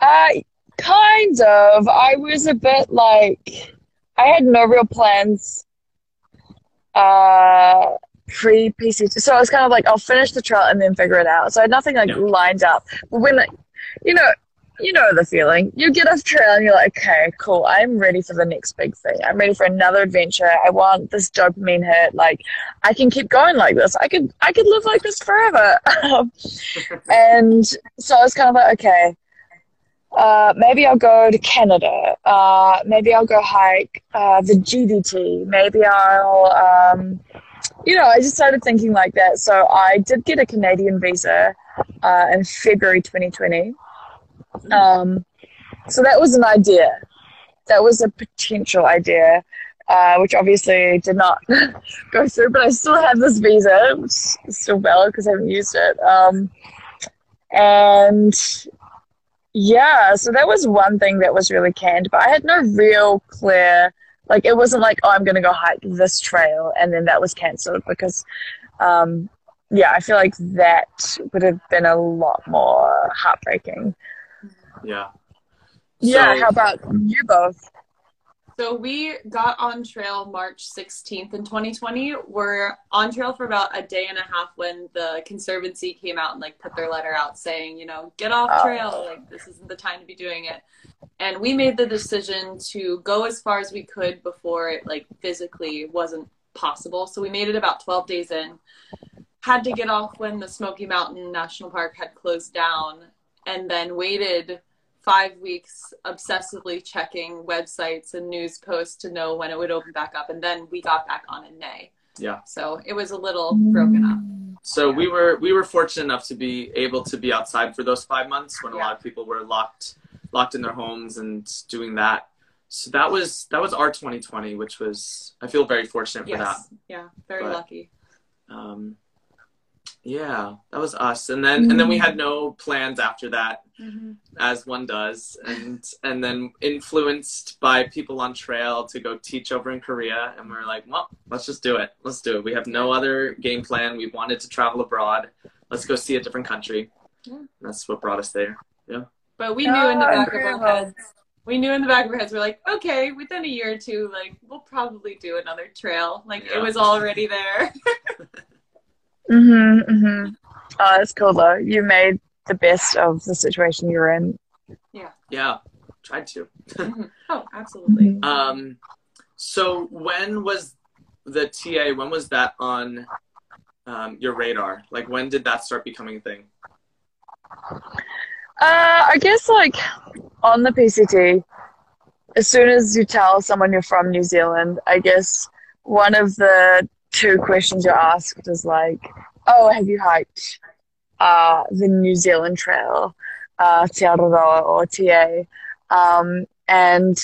Uh, kind of. I was a bit like, I had no real plans uh, pre PCT. So I was kind of like, I'll finish the trail and then figure it out. So I had nothing like Yeah. lined up. But when, you know, you know the feeling. You get off trail and you're like, okay, cool. I'm ready for the next big thing. I'm ready for another adventure. I want this dopamine hit. Like, I can keep going like this. I could, I could live like this forever. [LAUGHS] and so I was kind of like, okay, uh, maybe I'll go to Canada. Uh, maybe I'll go hike uh, the GDT. Maybe I'll, um, you know, I just started thinking like that. So I did get a Canadian visa uh, in February 2020. Um, so that was an idea. That was a potential idea, uh, which obviously did not [LAUGHS] go through. But I still have this visa, which is still valid because I haven't used it. Um, and yeah, so that was one thing that was really canned, but I had no real clear, like, it wasn't like, oh, I'm going to go hike this trail, and then that was cancelled because, um, yeah, I feel like that would have been a lot more heartbreaking. Yeah. yeah, how about you both? So we got on trail March 16th in 2020. We're on trail for about a day and a half when the Conservancy came out and like put their letter out saying, you know, get off Oh. trail. Like this isn't the time to be doing it. And we made the decision to go as far as we could before it like physically wasn't possible. So we made it about 12 days in. Had to get off when the Smoky Mountain National Park had closed down and then waited five weeks obsessively checking websites and news posts to know when it would open back up and then we got back on in may Yeah. so it was a little broken up So we were we were fortunate enough to be able to be outside for those five months when a Yeah. lot of people were locked locked in their homes and doing that. So that was that was our 2020, which was I feel very fortunate for that. yeah very But- lucky Um, yeah, that was us. And then and then we had mm-hmm. no plans after that, mm-hmm. as one does, and and then influenced by people on trail to go teach over in Korea, and we are like, well, let's just do it. Let's do it. We have no other game plan. We wanted to travel abroad. Let's go see a different country. Yeah. That's what brought us there. Yeah but we knew in the back of our heads we knew in the back of our heads we're like okay within a year or two like we'll probably do another trail like Yeah. it was already there [LAUGHS] Mm-hmm, mm-hmm. Oh, that's cool though. You made the best of the situation you're in. Yeah, Yeah. tried to. [LAUGHS] oh absolutely Um, so when was the TA? When was that on um, your radar? Like when did that start becoming a thing? Uh, I guess like on the PCT, as soon as you tell someone you're from New Zealand, I guess one of the two questions you're asked is like, "Oh, have you hiked uh, the New Zealand Trail, uh, Te Araroa or TA?" Um, and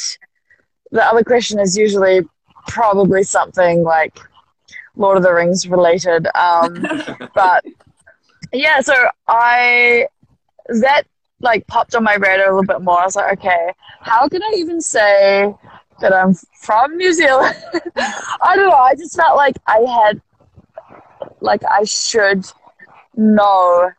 the other question is usually probably something like Lord of the Rings related. Um, [LAUGHS] but yeah, so I that like popped on my radar a little bit more. I was like, okay, how can I even say that I'm from New Zealand? [LAUGHS] I don't know. I just felt like I had, like, I should know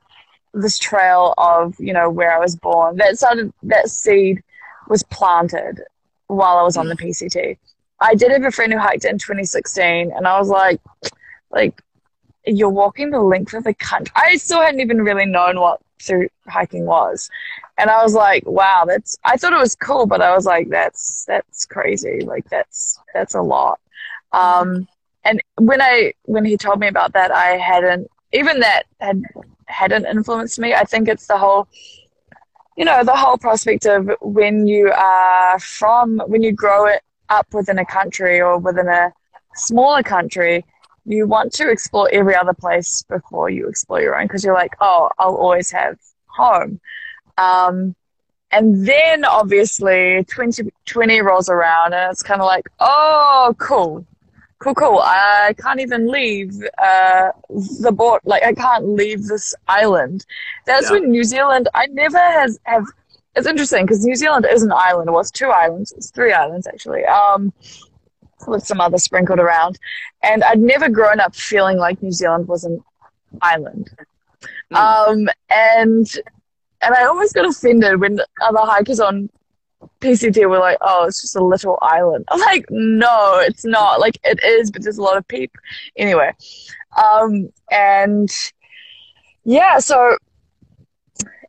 this trail of you know where I was born. That started that seed was planted while I was on the PCT. I did have a friend who hiked in 2016, and I was like, like you're walking the length of the country. I still hadn't even really known what through hiking was. And I was like, wow, that's I thought it was cool, but I was like, that's that's crazy. Like that's that's a lot. Um and when I when he told me about that I hadn't even that had hadn't influenced me. I think it's the whole you know, the whole prospect of when you are from when you grow it up within a country or within a smaller country, you want to explore every other place before you explore your own because you're like, oh, I'll always have home. Um, and then obviously 2020 rolls around and it's kind of like, oh, cool, cool, cool. I can't even leave uh, the board. Like, I can't leave this island. That's Yeah. when New Zealand, I never has have. It's interesting because New Zealand is an island. It was two islands. It's three islands actually. Um, with some other sprinkled around. And I'd never grown up feeling like New Zealand was an island. Mm. Um, and and I always got offended when other hikers on PCT were like, "Oh, it's just a little island." I'm like, "No, it's not. Like it is, but there's a lot of people." Anyway, um, and yeah, so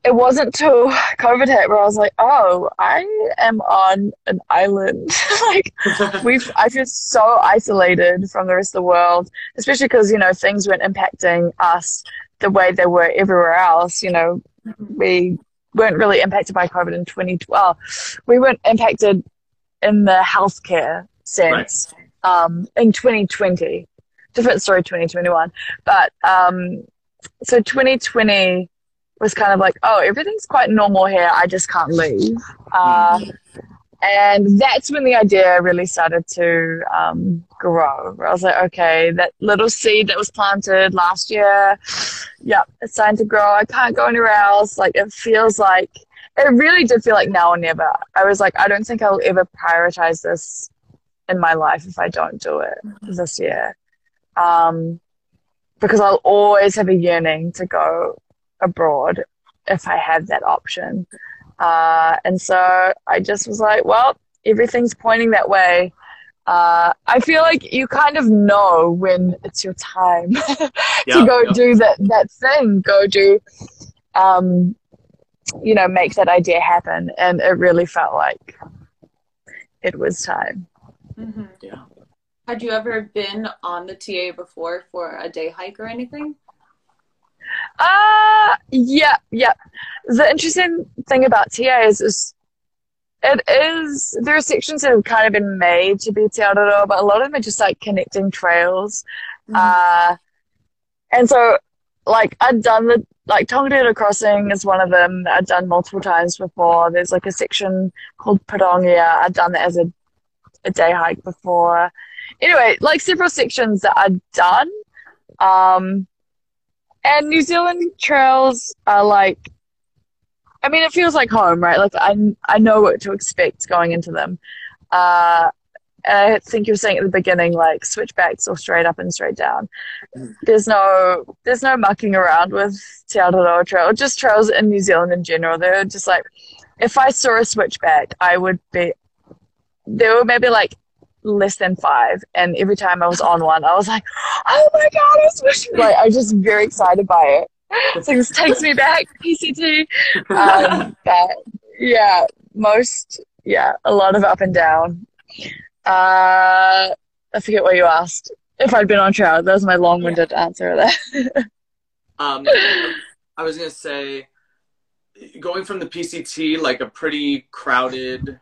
it wasn't till COVID hit where I was like, oh, I am on an island. [LAUGHS] like we've, I feel so isolated from the rest of the world, especially because you know things weren't impacting us the way they were everywhere else. You know, we weren't really impacted by COVID in 2012. We weren't impacted in the healthcare sense right. um, in 2020. Different story, 2021. But um, so 2020 was kind of like, oh, everything's quite normal here. I just can't leave. Uh, and that's when the idea really started to um, grow. I was like, okay, that little seed that was planted last year, yeah, it's starting to grow. I can't go anywhere else. Like, it feels like, it really did feel like now or never. I was like, I don't think I'll ever prioritize this in my life if I don't do it this year. Um, because I'll always have a yearning to go abroad if I have that option. Uh, and so I just was like, well, everything's pointing that way. Uh, I feel like you kind of know when it's your time [LAUGHS] to yeah, go yeah. do that, that thing, go do, um, you know, make that idea happen. And it really felt like it was time. Mm-hmm. Yeah. Had you ever been on the TA before for a day hike or anything? Uh yeah, yeah. The interesting thing about TA is, is it is there are sections that have kind of been made to be Te Araroa, but a lot of them are just like connecting trails. Mm-hmm. Uh and so like I'd done the like Tongariro Crossing is one of them I'd done multiple times before. There's like a section called Pirongia. I'd done that as a a day hike before. Anyway, like several sections that I'd done. Um and New Zealand trails are like, I mean, it feels like home, right? Like I, I know what to expect going into them. Uh, I think you were saying at the beginning, like switchbacks or straight up and straight down. There's no, there's no mucking around with Te Araroa Trail, just trails in New Zealand in general. They're just like, if I saw a switchback, I would be, there were maybe like less than five. And every time I was on one, I was like, oh my God, it's like, I was just very excited by it. So this takes me back, PCT. Um, [LAUGHS] but yeah, most, yeah, a lot of up and down. Uh, I forget what you asked. If I'd been on trial, that was my long-winded yeah. answer there. [LAUGHS] um, I was gonna say, going from the PCT, like a pretty crowded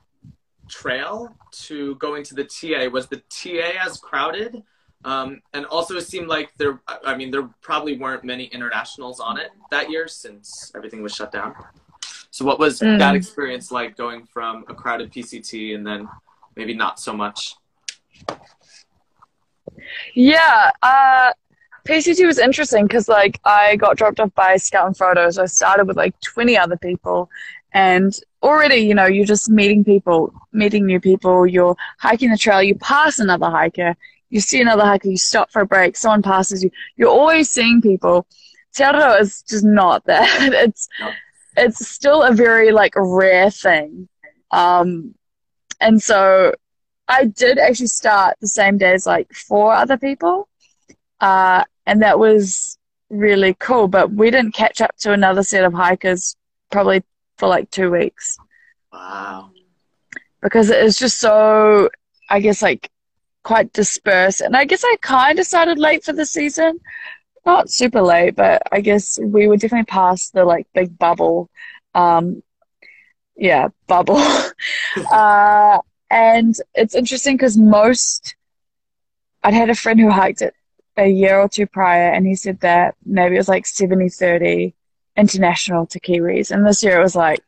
trail to going to the TA? Was the TA as crowded? Um, and also, it seemed like there, I mean, there probably weren't many internationals on it that year since everything was shut down. So, what was mm. that experience like going from a crowded PCT and then maybe not so much? Yeah, uh, PCT was interesting because, like, I got dropped off by Scout and Frodo. I started with like 20 other people, and already, you know, you're just meeting people, meeting new people, you're hiking the trail, you pass another hiker, you see another hiker, you stop for a break, someone passes you. You're always seeing people. Te is just not that. [LAUGHS] It's it's still a very like rare thing. Um and so I did actually start the same day as like four other people. Uh and that was really cool. But we didn't catch up to another set of hikers probably for like two weeks. Wow. Because it is just so, I guess, like quite dispersed. And I guess I kind of started late for the season. Not super late, but I guess we were definitely past the like big bubble. Um, yeah, bubble. [LAUGHS] uh, and it's interesting because most, I'd had a friend who hiked it a year or two prior, and he said that maybe it was like 70 30 international to Kiwis. And this year it was like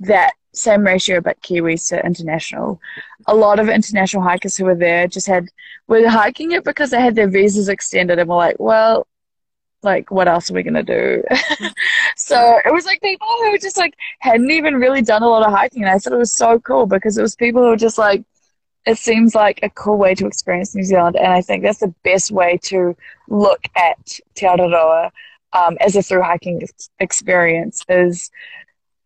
that same ratio, but Kiwis to international. A lot of international hikers who were there just had, were hiking it because they had their visas extended and were like, well, like, what else are we going to do? [LAUGHS] so it was like people who just like hadn't even really done a lot of hiking. And I thought it was so cool because it was people who were just like, it seems like a cool way to experience New Zealand. And I think that's the best way to look at Te Araroa um, as a through hiking experience is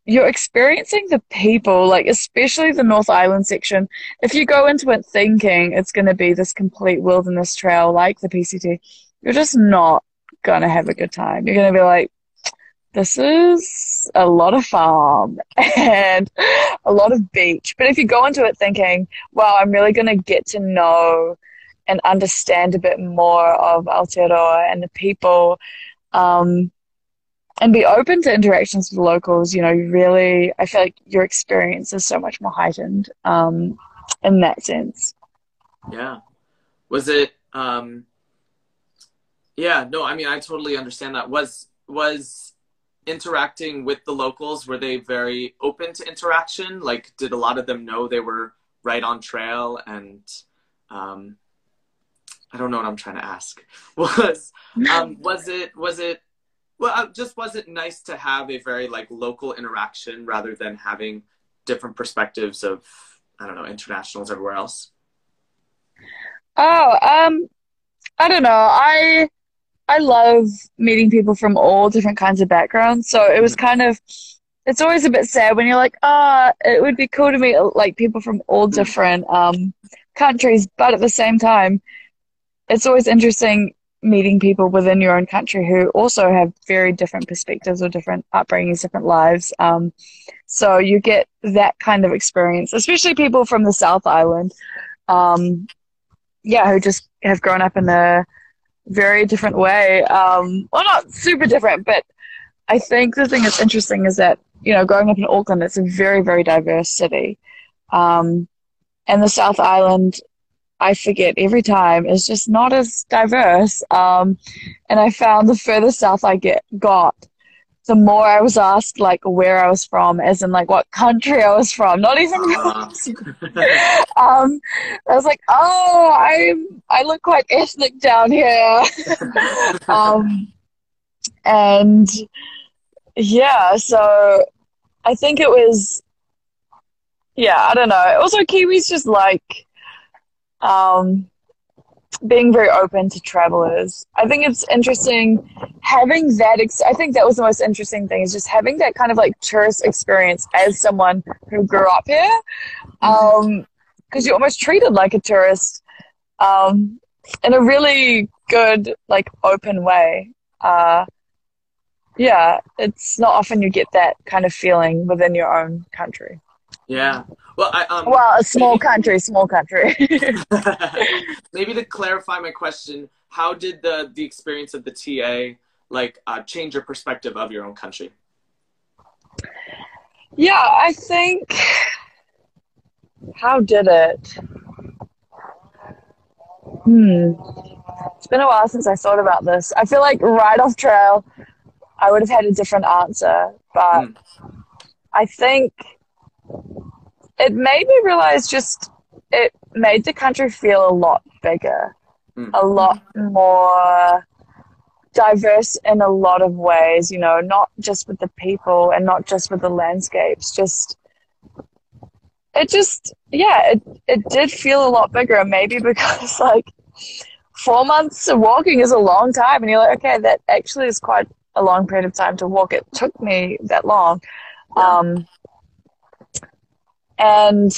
you're experiencing the people, like especially the North Island section. If you go into it thinking it's going to be this complete wilderness trail like the PCT, you're just not going to have a good time. You're going to be like, this is a lot of farm [LAUGHS] and a lot of beach. But if you go into it thinking, wow, I'm really going to get to know and understand a bit more of Aotearoa and the people, um, and be open to interactions with locals, you know, really, I feel like your experience is so much more heightened um, in that sense. Yeah. Was it, um, yeah, no, I mean, I totally understand that. Was, was interacting with the locals, were they very open to interaction? Like, did a lot of them know they were right on trail and, um, I don't know what I'm trying to ask. [LAUGHS] Was um, was it was it well uh, just was it nice to have a very like local interaction rather than having different perspectives of I don't know internationals everywhere else? Oh, um, I don't know. I I love meeting people from all different kinds of backgrounds. So it was kind of it's always a bit sad when you're like, ah, oh, it would be cool to meet like people from all mm. different um countries, but at the same time, it's always interesting meeting people within your own country who also have very different perspectives or different upbringings, different lives. Um, so you get that kind of experience, especially people from the South Island. Um, yeah, who just have grown up in a very different way. Um, well, not super different, but I think the thing that's interesting is that, you know, growing up in Auckland, it's a very, very diverse city. Um, and the South Island I forget every time is just not as diverse. Um, and I found the further south I get got, the more I was asked like where I was from, as in like what country I was from. Not even. Uh. [LAUGHS] um, I was like, oh, I'm I look quite ethnic down here. [LAUGHS] um, and yeah, so I think it was. Yeah, I don't know. Also, Kiwis just like um, being very open to travelers. I think it's interesting having that. Ex- I think that was the most interesting thing is just having that kind of like tourist experience as someone who grew up here, because um, you're almost treated like a tourist um, in a really good, like open way. Uh, yeah, it's not often you get that kind of feeling within your own country. Yeah. Well, I, um, well, a small maybe, country, small country. [LAUGHS] maybe to clarify my question, how did the the experience of the TA like uh, change your perspective of your own country? Yeah, I think. How did it? Hmm. It's been a while since I thought about this. I feel like right off trail, I would have had a different answer, but mm. I think it made me realize just it made the country feel a lot bigger, mm. a lot more diverse in a lot of ways, you know, not just with the people and not just with the landscapes, just it just yeah, it it did feel a lot bigger [LAUGHS] maybe because like four months of walking is a long time and you're like, okay, that actually is quite a long period of time to walk. It took me that long. Yeah. Um and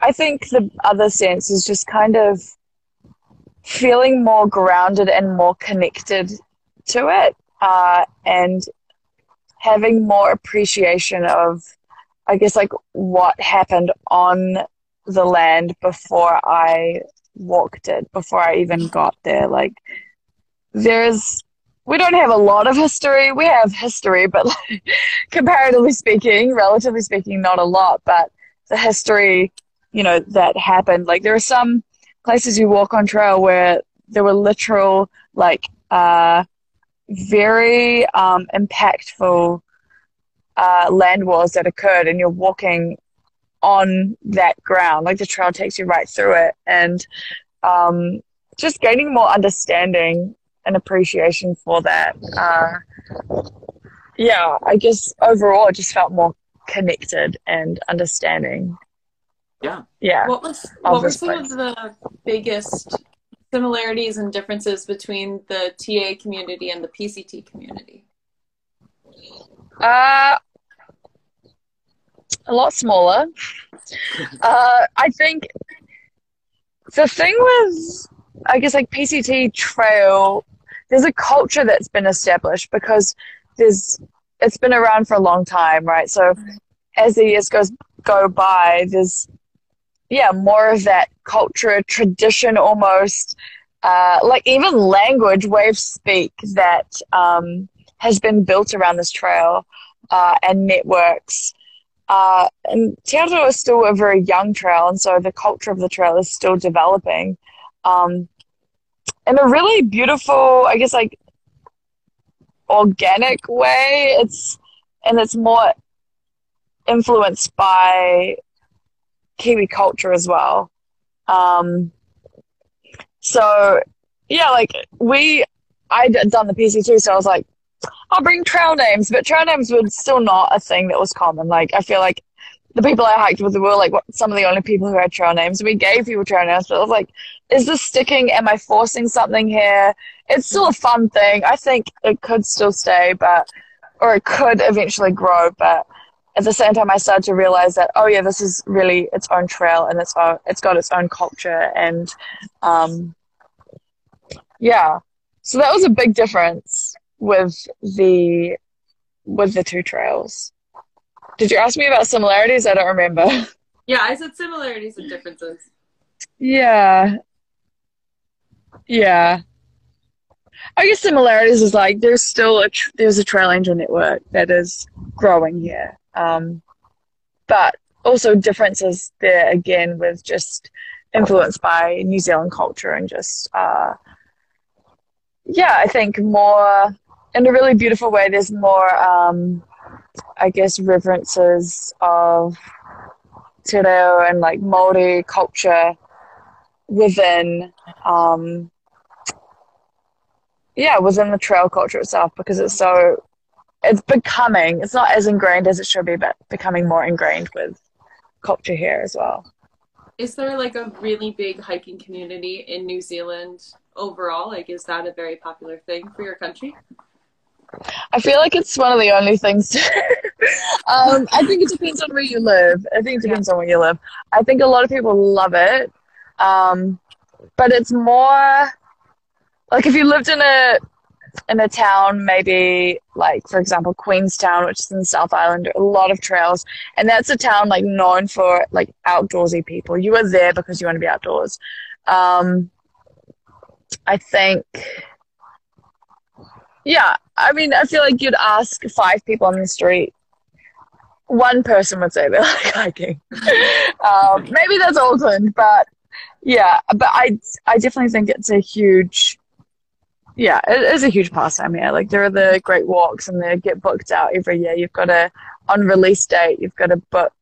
I think the other sense is just kind of feeling more grounded and more connected to it uh, and having more appreciation of, I guess, like what happened on the land before I walked it, before I even got there. Like, there's we don't have a lot of history. We have history, but like, [LAUGHS] comparatively speaking, relatively speaking, not a lot. But the history, you know, that happened. Like there are some places you walk on trail where there were literal, like, uh, very um, impactful uh, land wars that occurred, and you're walking on that ground. Like the trail takes you right through it, and um, just gaining more understanding an appreciation for that. Uh, yeah, I guess overall it just felt more connected and understanding. Yeah. Yeah. What was what were some place. of the biggest similarities and differences between the TA community and the PCT community? Uh, a lot smaller. [LAUGHS] uh, I think the thing was, I guess, like PCT Trail there's a culture that's been established because there's it's been around for a long time, right? So as the years goes go by, there's yeah more of that culture, tradition, almost uh, like even language, of speak that um, has been built around this trail uh, and networks. Uh, and Araroa is still a very young trail, and so the culture of the trail is still developing. Um, in a really beautiful, I guess, like organic way. It's and it's more influenced by Kiwi culture as well. Um, so yeah, like we, I'd done the PCT, so I was like, I'll bring trail names, but trail names were still not a thing that was common. Like I feel like the people I hiked with were like what, some of the only people who had trail names. We gave people trail names, but I was like, is this sticking? Am I forcing something here? It's still a fun thing. I think it could still stay, but or it could eventually grow. But at the same time, I started to realize that oh yeah, this is really its own trail and it's own, it's got its own culture and um, yeah. So that was a big difference with the with the two trails. Did you ask me about similarities? I don't remember. Yeah, I said similarities and differences. Yeah. Yeah. I guess similarities is like there's still a tr- there's a trail angel network that is growing here, um, but also differences there again with just influenced by New Zealand culture and just uh, yeah, I think more in a really beautiful way. There's more um, I guess references of Te Reo and like Maori culture within um, yeah within the trail culture itself because it's so it's becoming it's not as ingrained as it should be but becoming more ingrained with culture here as well. Is there like a really big hiking community in new zealand overall? Like is that a very popular thing for your country I feel like it's one of the only things. [LAUGHS] um, I think it depends on where you live. I think it depends on where you live. I think a lot of people love it, um, but it's more like if you lived in a in a town, maybe like for example Queenstown, which is in South Island, a lot of trails, and that's a town like known for like outdoorsy people. You are there because you want to be outdoors. Um, I think yeah, I mean, I feel like you'd ask five people on the street, one person would say [LAUGHS] they like hiking. [LAUGHS] um, maybe that's Auckland, but yeah, but I I definitely think it's a huge, yeah, it is a huge pastime here. Like there are the great walks, and they get booked out every year. You've got to on release date, you've got to book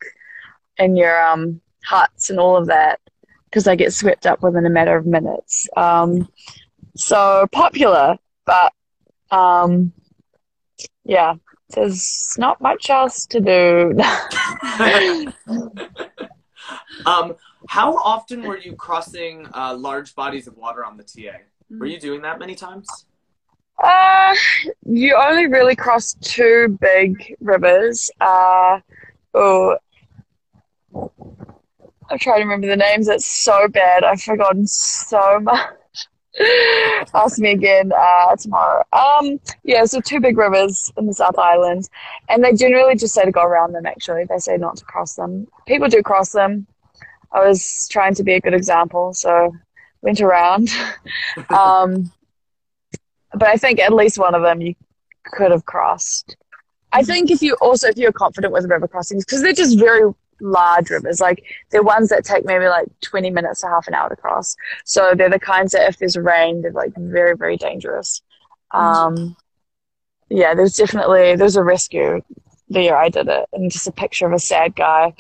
in your um huts and all of that because they get swept up within a matter of minutes. Um, so popular, but um, yeah, there's not much else to do. [LAUGHS] um, how often were you crossing uh, large bodies of water on the TA? Were you doing that many times? Uh, you only really cross two big rivers. Uh, oh, I'm trying to remember the names. It's so bad. I've forgotten so [LAUGHS] much. [LAUGHS] Ask me again uh, tomorrow. Um, yeah, so two big rivers in the South Island, and they generally just say to go around them. Actually, they say not to cross them. People do cross them. I was trying to be a good example, so went around. [LAUGHS] um, but I think at least one of them you could have crossed. I think if you also if you're confident with river crossings because they're just very large rivers. Like they're ones that take maybe like 20 minutes to half an hour to cross. So they're the kinds that if there's rain, they're like very, very dangerous. Um, yeah, there's definitely, there's a rescue the year I did it and just a picture of a sad guy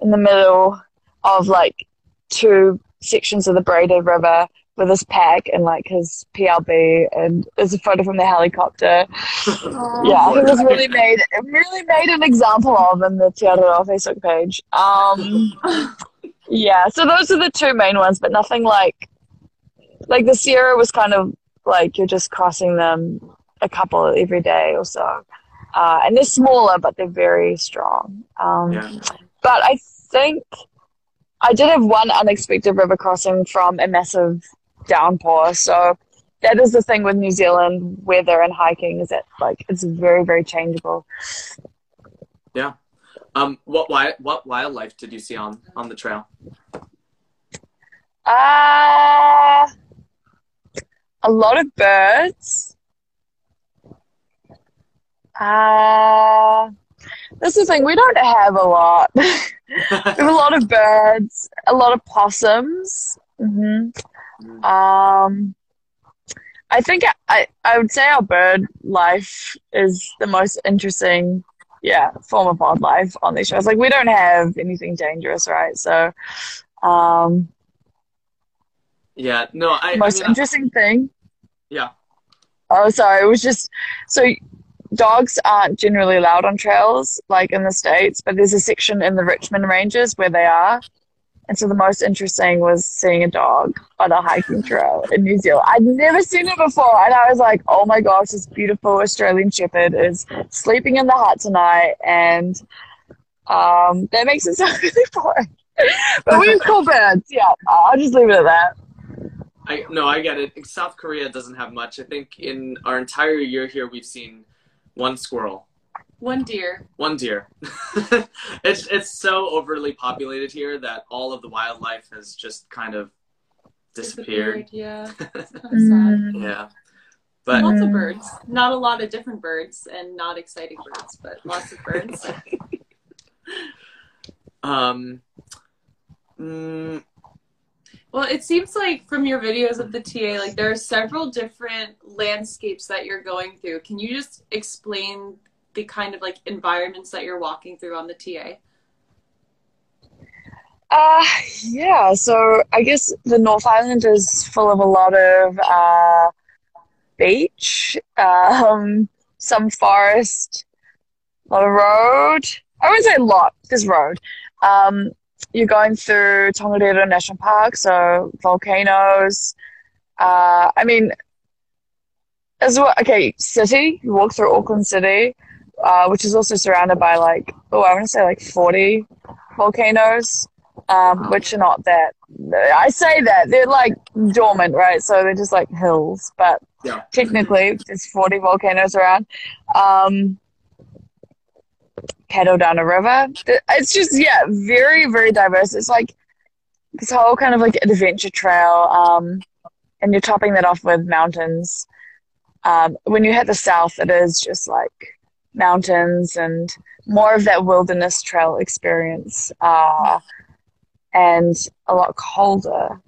in the middle of like two sections of the Braided River with his pack and like his PLB and there's a photo from the helicopter. Oh, yeah, he was really made really made an example of in the Te Araroa Facebook page. Um, yeah, so those are the two main ones, but nothing like like the Sierra was kind of like you're just crossing them a couple every day or so. Uh, and they're smaller, but they're very strong. Um, yeah. But I think I did have one unexpected river crossing from a massive downpour. So that is the thing with New Zealand weather and hiking is that like it's very very changeable. Yeah. Um. What why what wildlife did you see on on the trail? Uh, a lot of birds. Uh, that's the thing. We don't have a lot. [LAUGHS] we have a lot of birds, a lot of possums. hmm Um, I think I, I would say our bird life is the most interesting, yeah, form of wildlife on these shows. Like we don't have anything dangerous, right? So, um, yeah. No. I. most I mean, interesting thing. Yeah. Oh, sorry. It was just so dogs aren't generally allowed on trails like in the states, but there's a section in the Richmond Ranges where they are. And so the most interesting was seeing a dog on a hiking trail in New Zealand. I'd never seen it before, and I was like, "Oh my gosh, this beautiful Australian Shepherd is sleeping in the hut tonight," and um, that makes it [LAUGHS] sound really boring. but we have cool birds. Yeah, I'll just leave it at that. I no, I get it. South Korea doesn't have much. I think in our entire year here, we've seen one squirrel, One deer. one deer. [LAUGHS] it's it's so overly populated here that all of the wildlife has just kind of disappeared. Yeah. [LAUGHS] Kinda sad. Mm. Yeah, but Lots of birds. Not a lot of different birds and not exciting birds, but lots of birds. [LAUGHS] um, mm, well, it seems like from your videos of the TA, like there are several different landscapes that you're going through. Can you just explain the kind of like environments that you're walking through on the TA? Uh, yeah, so I guess the North Island is full of a lot of uh, beach, um, some forest, a lot of road. I wouldn't say a lot, there's road. Um, you're going through Tongariro National Park, so volcanoes. Uh, I mean, as well, okay, city, you walk through Auckland City, uh, which is also surrounded by like, oh, I want to say like 40 volcanoes um, which are not that. I say that they're like dormant, right? So they're just like hills, but Yeah. technically there's 40 volcanoes around. Um, Cadodana River. It's just yeah, very very diverse. It's like this whole kind of like adventure trail, um, and you're topping that off with mountains. Um, when you hit the south, it is just like mountains and more of that wilderness trail experience. Uh, and a lot colder.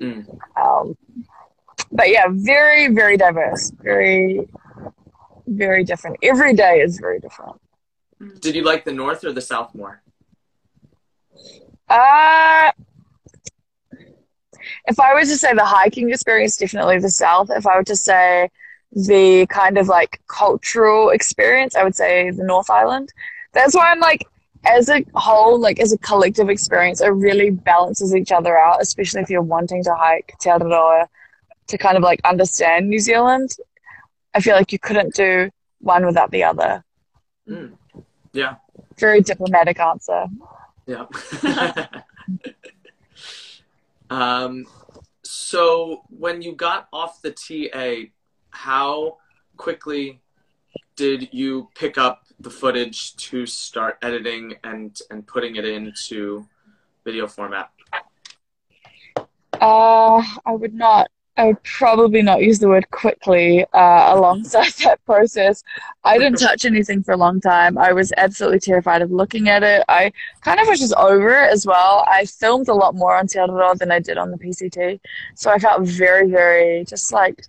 Mm. Um, but yeah, very, very diverse, very, very different. Every day is very different. did you like the north or the south more? Uh, if I were to say the hiking experience, definitely the south. If I were to say the kind of like cultural experience, I would say the North Island. That's why I'm like, as a whole, like as a collective experience, it really balances each other out, especially if you're wanting to hike Te Araroa to kind of like understand New Zealand. I feel like you couldn't do one without the other. Mm. Yeah, Very diplomatic answer. yeah. [LAUGHS] um, so when you got off the TA, how quickly did you pick up the footage to start editing and and putting it into video format? Uh, I would not. I would probably not use the word quickly uh, alongside [LAUGHS] that process. I didn't [LAUGHS] touch anything for a long time. I was absolutely terrified of looking at it. I kind of was just over it as well. I filmed a lot more on Te than I did on the PCT, so I felt very, very just like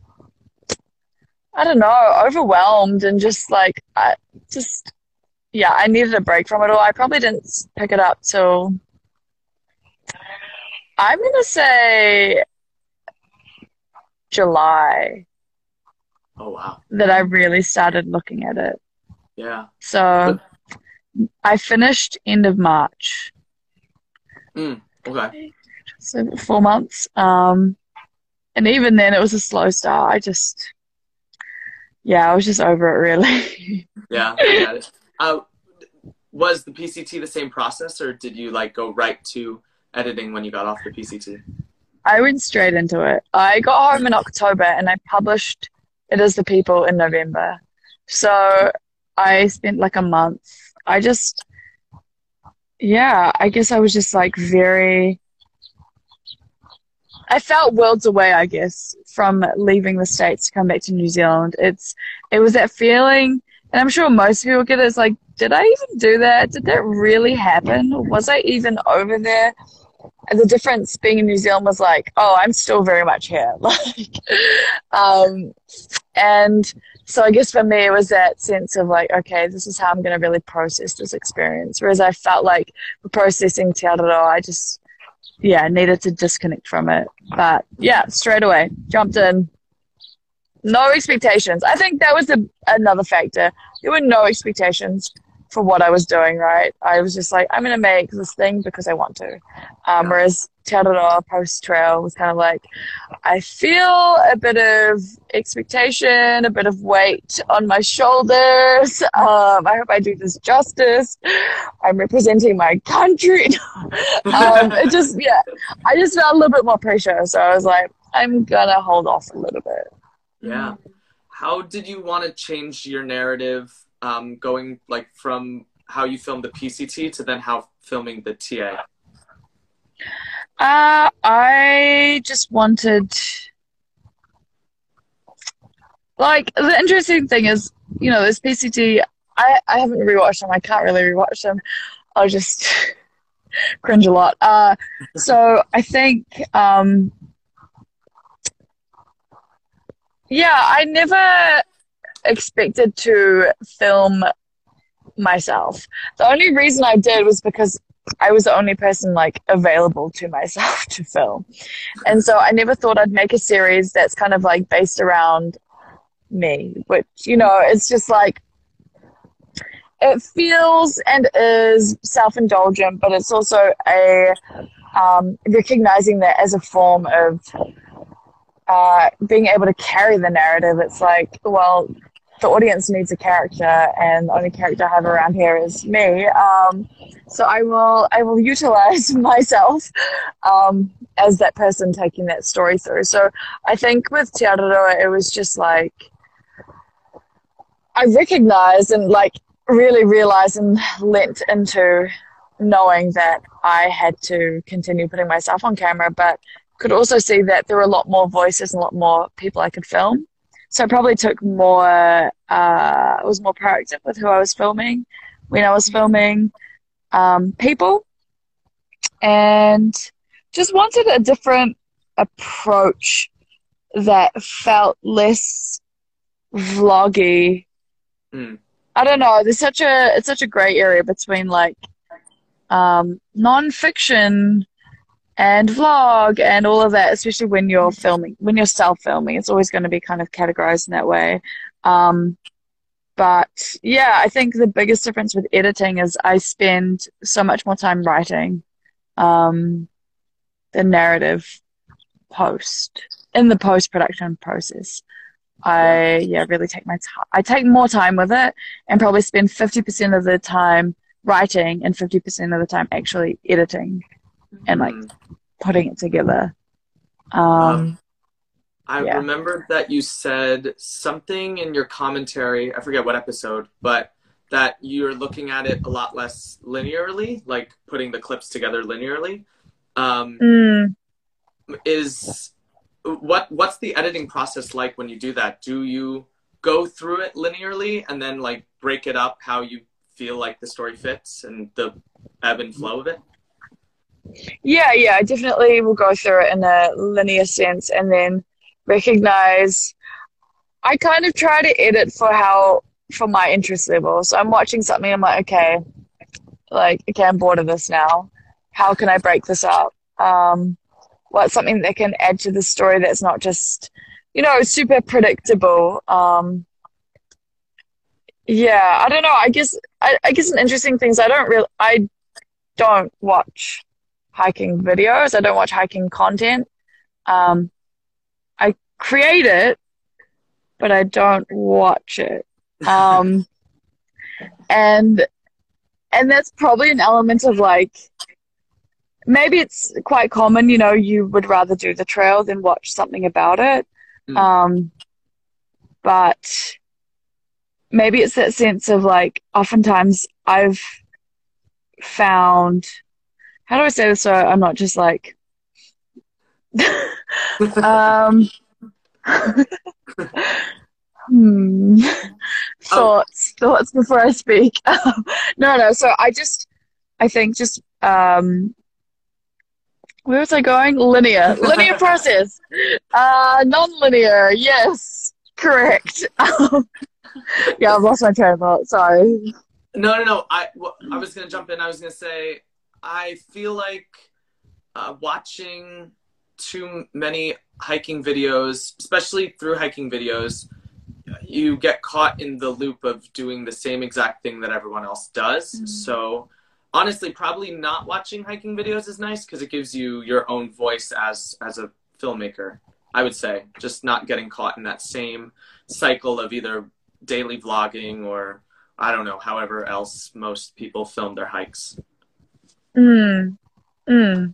I don't know, overwhelmed and just like I just yeah, I needed a break from it all. I probably didn't pick it up till I'm gonna say July Oh wow, that I really started looking at it. yeah. So I finished end of March, Okay. so four months. Um, and even then, it was a slow start. I just, yeah, I was just over it really. [LAUGHS] Yeah, I got it. Uh, was the PCT the same process, or did you like go right to editing when you got off the PCT? I went straight into it. I got home in October and I published It Is the People in November. So I spent like a month. I just, yeah, I guess I was just like very, I felt worlds away, I guess, from leaving the States to come back to New Zealand. It's, it was that feeling, and I'm sure most people get it. It's like, did I even do that? Did that really happen? Was I even over there? And the difference being in New Zealand was like, oh, I'm still very much here. [LAUGHS] Like, um, and so I guess for me, it was that sense of like, okay, this is how I'm going to really process this experience. Whereas I felt like processing Te I just, yeah, needed to disconnect from it. But yeah, straight away, jumped in. No expectations. I think that was a, another factor. There were no expectations for what I was doing, right? I was just like, I'm going to make this thing because I want to. Um, whereas Te Araroa post trail was kind of like, I feel a bit of expectation, a bit of weight on my shoulders. [LAUGHS] Um, I hope I do this justice. I'm representing my country. [LAUGHS] um, it [LAUGHS] just, yeah, I just felt a little bit more pressure. So I was like, I'm going to hold off a little bit. Yeah. How did you want to change your narrative um, going like from how you filmed the PCT to then how filming the TA? Uh, I just wanted, like, the interesting thing is, you know, this PCT, I, I haven't rewatched them. I can't really rewatch them. I'll just [LAUGHS] cringe a lot. Uh, so I think, um, yeah, I never expected to film myself. The only reason I did was because I was the only person like available to myself [LAUGHS] to film. And so I never thought I'd make a series that's kind of like based around me, which, you know, it's just like it feels and is self indulgent, but it's also a um, recognizing that as a form of uh, being able to carry the narrative. It's like, well, the audience needs a character, and the only character I have around here is me. Um, so I will I will utilize [LAUGHS] myself um, as that person taking that story through. So I think with Te it was just like I recognized and like really realized and lent into knowing that I had to continue putting myself on camera, but could also see that there were a lot more voices and a lot more people I could film. So I probably took more, uh, was more proactive with who I was filming when I was filming um, people and just wanted a different approach that felt less vloggy. Mm. I don't know. There's such a it's such a gray area between like um, nonfiction and vlog and all of that, especially when you're filming, when you're self filming, it's always going to be kind of categorized in that way. Um, but yeah, I think the biggest difference with editing is I spend so much more time writing um, the narrative post in the post production process. I yeah really take my time. I take more time with it and probably spend fifty percent of the time writing and fifty percent of the time actually editing and like mm-hmm. putting it together. Um, um I yeah. remember that you said something in your commentary. I forget what episode, but that you're looking at it a lot less linearly, like putting the clips together linearly. Um, mm. Is what what's the editing process like when you do that? Do you go through it linearly and then like break it up how you feel like the story fits and the ebb and flow of it? Yeah, yeah, I definitely will go through it in a linear sense and then recognize. I kind of try to edit for how for my interest level. So I'm watching something, I'm like, okay, like okay, I'm bored of this now. How can I break this up? Um, what's something that can add to the story that's not just, you know, super predictable. Um, yeah, I don't know. I guess I, I guess an interesting thing is I don't really I don't watch hiking videos. I don't watch hiking content. Um, I create it, but I don't watch it. Um, [LAUGHS] and and that's probably an element of like maybe it's quite common, you know, you would rather do the trail than watch something about it. Mm. Um, but maybe it's that sense of like, oftentimes I've found, how do I say this so I'm not just like, [LAUGHS] um, hmm. thoughts, thoughts before I speak. [LAUGHS] no, no. So I just, I think just, um, where was I going? Linear, linear [LAUGHS] process. Uh, non-linear. Yes, correct. yeah, I've lost my train of thought. Sorry. No, no, no. I, well, I was gonna jump in. I was gonna say, I feel like uh, watching too many hiking videos, especially through hiking videos, you get caught in the loop of doing the same exact thing that everyone else does. Mhm. So honestly, probably not watching hiking videos is nice because it gives you your own voice as as a filmmaker. I would say just not getting caught in that same cycle of either daily vlogging or I don't know, however else most people film their hikes. Mm. Mm.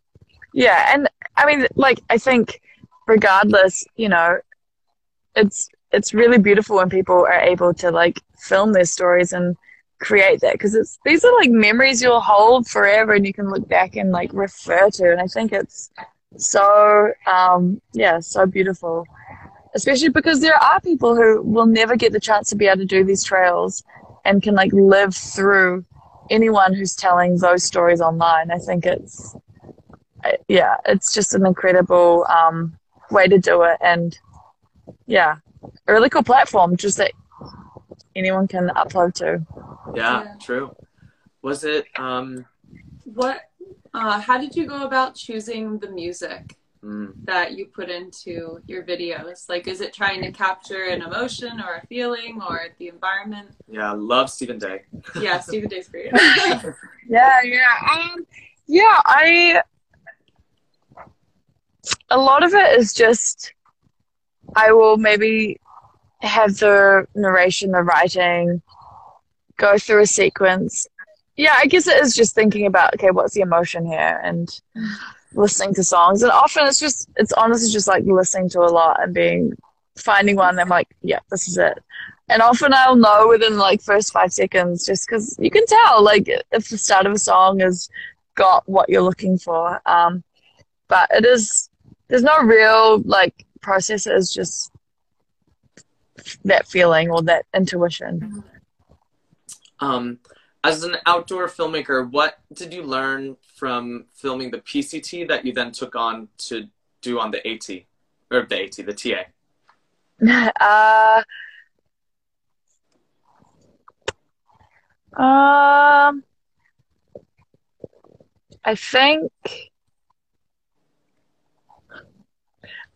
Yeah, and I mean, like, I think regardless, you know, it's it's really beautiful when people are able to like film their stories and create that because it's these are like memories you'll hold forever and you can look back and like refer to and I think it's so um yeah so beautiful especially because there are people who will never get the chance to be able to do these trails and can like live through anyone who's telling those stories online I think it's yeah it's just an incredible um way to do it and yeah a really cool platform just that anyone can upload to Yeah, Yeah. true. Was it um What? Uh, how did you go about choosing the music mm, that you put into your videos? Like, is it trying to capture an emotion or a feeling or the environment? yeah, love Stephen Day. Yeah, Stephen Day's great. [LAUGHS] Yeah, yeah. Um, yeah, I. A lot of it is just. I will maybe have the narration, the writing, go through a sequence. Yeah, I guess it is just thinking about, okay, what's the emotion here? And listening to songs. And often it's just, it's honestly just like listening to a lot and being, finding one. I'm like, yeah, this is it. And often I'll know within like first five seconds, just because you can tell, like if the start of a song has got what you're looking for. Um, but it is there's no real like process. It is just that feeling or that intuition. Um, as an outdoor filmmaker, what did you learn from filming the PCT that you then took on to do on the AT or the AT, the TA? [LAUGHS] uh, um, I think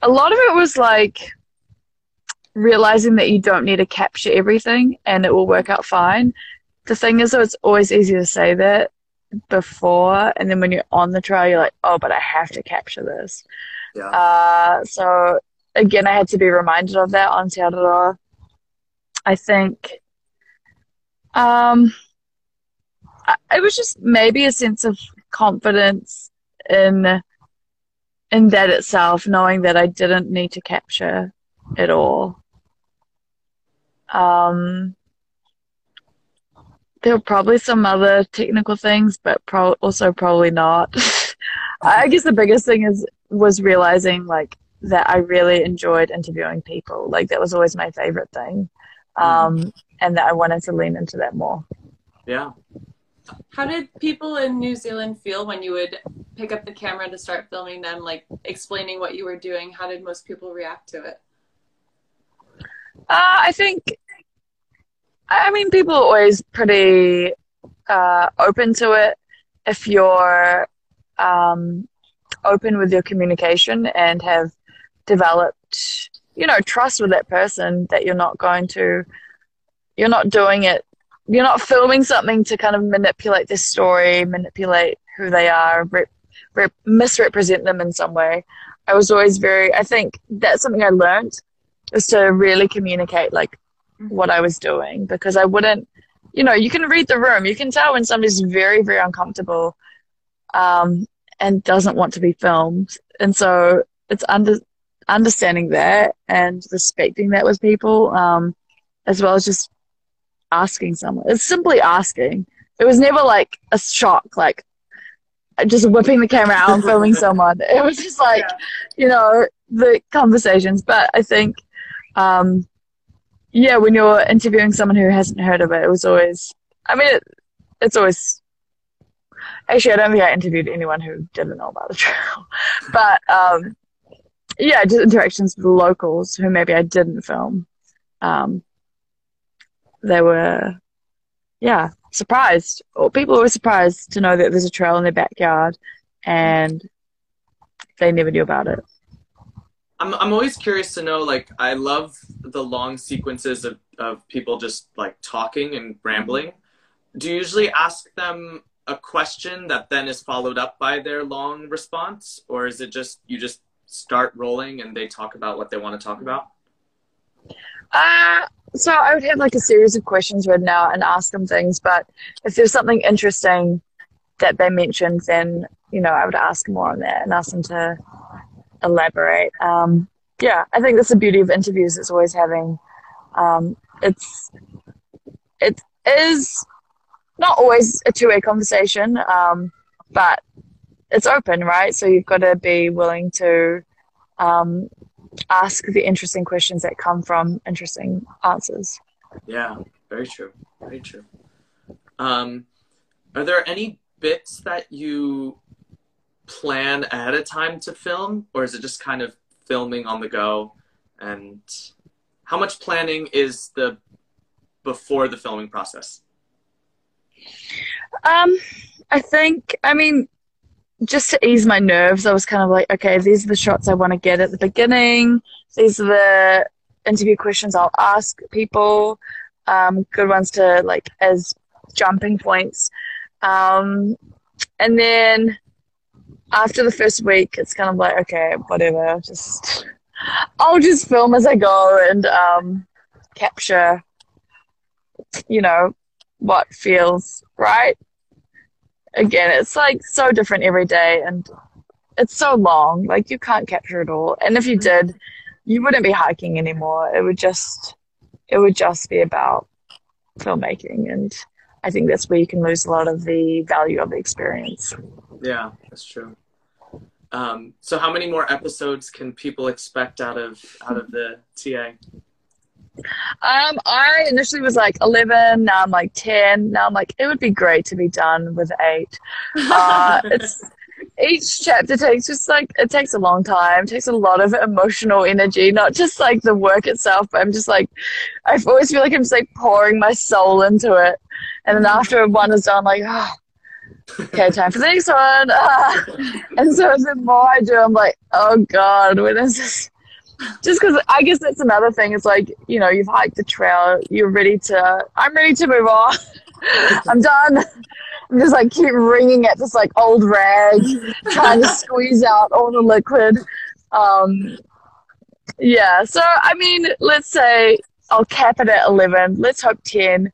a lot of it was like realizing that you don't need to capture everything and it will work out fine. The thing is, though, it's always easy to say that before, and then when you're on the trail, you're like, oh, but I have to capture this. Yeah. Uh, so again, I had to be reminded of that on Te. I think um, it was just maybe a sense of confidence in in that itself, knowing that I didn't need to capture it all. Um, there were probably some other technical things, but pro- also probably not. [LAUGHS] I guess the biggest thing is was realizing like that I really enjoyed interviewing people. Like that was always my favorite thing, um, and that I wanted to lean into that more. Yeah. How did people in New Zealand feel when you would pick up the camera to start filming them, like explaining what you were doing? How did most people react to it? Uh, I think, I mean, people are always pretty uh, open to it if you're um, open with your communication and have developed, you know, trust with that person that you're not going to, you're not doing it, you're not filming something to kind of manipulate this story, manipulate who they are, rep, rep, misrepresent them in some way. I was always very, I think that's something I learned is to really communicate like what I was doing because I wouldn't, you know, you can read the room, you can tell when somebody's very, very uncomfortable. Um, and doesn't want to be filmed. And so it's under understanding that and respecting that with people, um, as well as just asking someone. It's simply asking. It was never like a shock, like just whipping the camera out and filming [LAUGHS] someone. It was just like, yeah. you know, the conversations. But I think, um, yeah, when you're interviewing someone who hasn't heard of it, it was always, I mean, it, it's always, actually, I don't think I interviewed anyone who didn't know about the trail. [LAUGHS] but, um, yeah, just interactions with locals who maybe I didn't film. Um, they were, yeah, surprised. Or people were surprised to know that there's a trail in their backyard and they never knew about it. I'm I'm always curious to know. Like, I love the long sequences of of people just like talking and rambling. Do you usually ask them a question that then is followed up by their long response, or is it just you just start rolling and they talk about what they want to talk about? Uh, so I would have like a series of questions written out and ask them things. But if there's something interesting that they mentioned, then you know I would ask more on that and ask them to elaborate. Um, yeah, I think that's the beauty of interviews. It's always having um, it's it is not always a two way conversation, um, but it's open, right? So you've got to be willing to um, ask the interesting questions that come from interesting answers. Yeah, very true. Very true. Um, are there any bits that you plan ahead of time to film, or is it just kind of filming on the go? And how much planning is the before the filming process? Um, I think, I mean, just to ease my nerves, I was kind of like, okay, these are the shots I want to get at the beginning. These are the interview questions I'll ask people. Um, good ones to like as jumping points. Um, and then after the first week, it's kind of like, okay, whatever, just I'll just film as I go and um, capture, you know, what feels right again, it's like so different every day and it's so long. Like you can't capture it all. And if you did, you wouldn't be hiking anymore. It would just it would just be about filmmaking and I think that's where you can lose a lot of the value of the experience. Yeah, that's true. Um, so how many more episodes can people expect out of out of the TA? Um, I initially was like 11, now I'm like 10. Now I'm like, it would be great to be done with eight. Uh, [LAUGHS] it's each chapter takes just like it takes a long time, it takes a lot of emotional energy, not just like the work itself, but I'm just like I always feel like I'm just like pouring my soul into it. And then after one is done, like, oh, okay, time for the next one. [LAUGHS] And so the more I do, I'm like, oh God, when is this? just because I guess that's another thing. It's like you know you've hiked the trail, you're ready to. I'm ready to move on. [LAUGHS] I'm done. I'm just like keep wringing at this like old rag, trying to [LAUGHS] squeeze out all the liquid. Um, yeah. So I mean, let's say I'll cap it at eleven. Let's hope ten.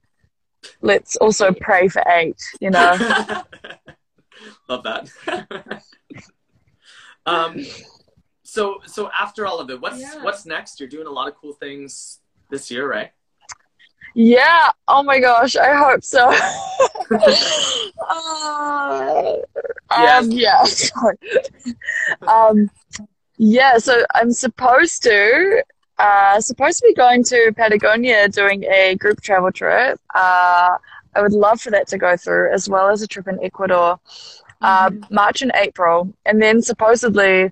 Let's also pray for eight. You know. [LAUGHS] Love that. [LAUGHS] um, so so after all of it, what's yeah. what's next? You're doing a lot of cool things this year, right? Yeah. Oh my gosh. I hope so. [LAUGHS] uh, yes. Um, yeah. Sorry. um, yeah. So I'm supposed to uh, supposed to be going to Patagonia doing a group travel trip. Uh, I would love for that to go through, as well as a trip in Ecuador, uh, mm-hmm. March and April, and then supposedly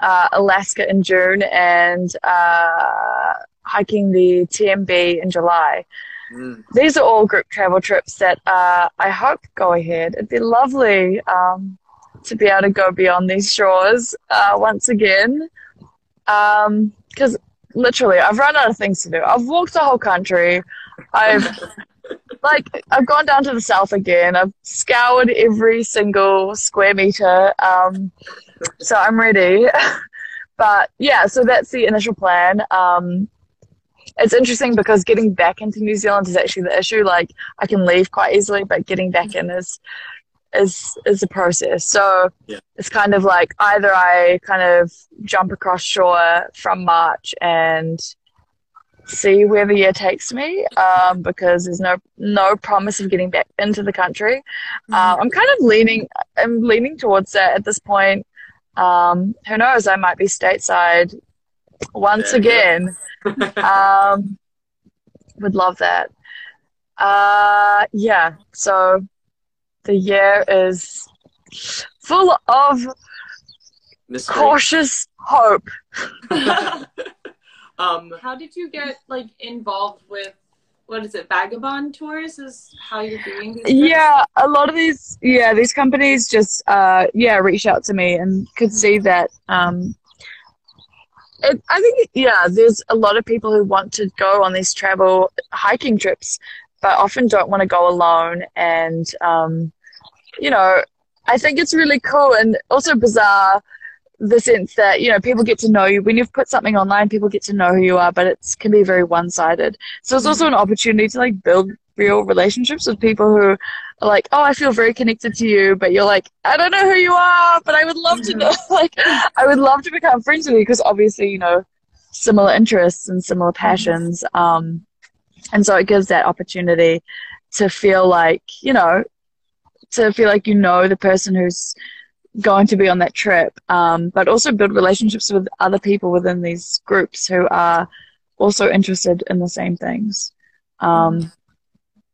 uh, Alaska in June and uh, hiking the TMB in July. Mm. These are all group travel trips that uh, I hope go ahead. It'd be lovely um, to be able to go beyond these shores uh, once again. Because um, literally, I've run out of things to do. I've walked the whole country. I've [LAUGHS] like I've gone down to the south again. I've scoured every single square meter. Um, so I'm ready. [LAUGHS] but yeah, so that's the initial plan. Um, it's interesting because getting back into New Zealand is actually the issue. Like I can leave quite easily, but getting back in is is is a process. So Yeah. it's kind of like either I kind of jump across shore from March and see where the year takes me, um, because there's no no promise of getting back into the country. Uh, I'm kind of leaning I'm leaning towards that at this point. Um, who knows? I might be stateside once There you go. again. [LAUGHS] um, would love that. Uh, yeah. So the year is full of Mystery. cautious hope. [LAUGHS] um, How did you get like involved with what is it? Vagabond tours is how you're doing these. trips? Yeah, a lot of these, yeah, these companies just, uh, yeah, reached out to me and could see that. Um, it, I think, yeah, there's a lot of people who want to go on these travel hiking trips, but often don't want to go alone. And, um, you know, I think it's really cool and also bizarre the sense that, you know, people get to know you. When you've put something online, people get to know who you are, but it can be very one sided. So it's also an opportunity to like build real relationships with people who are like, oh, I feel very connected to you, but you're like, I don't know who you are, but I would love to know. [LAUGHS] like, I would love to become friends with you because obviously, you know, similar interests and similar passions. Um, and so it gives that opportunity to feel like, you know, to feel like you know the person who's going to be on that trip, um, but also build relationships with other people within these groups who are also interested in the same things. Um,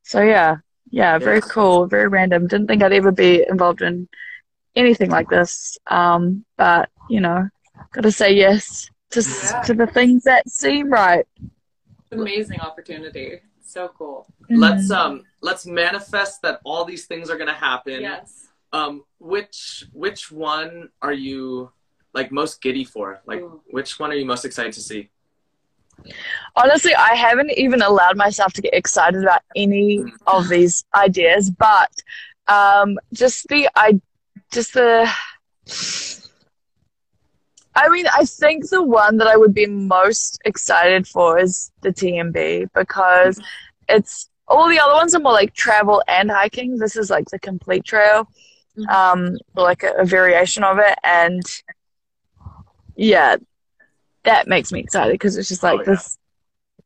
so yeah, yeah, very Yes. cool, very random. Didn't think I'd ever be involved in anything like this, um, but you know, got to say yes to Yeah. to the things that seem right. Amazing opportunity. So cool. let's um let's manifest that all these things are gonna happen. Yes. Um, which which one are you like most giddy for? Like, Ooh. which one are you most excited to see? Honestly, I haven't even allowed myself to get excited about any of these ideas, but um, just the I just the I mean, I think the one that I would be most excited for is the TMB because it's all the other ones are more like travel and hiking. This is like the complete trail, Mhm. um, like a, a variation of it, and yeah, that makes me excited because it's just like Oh, yeah. this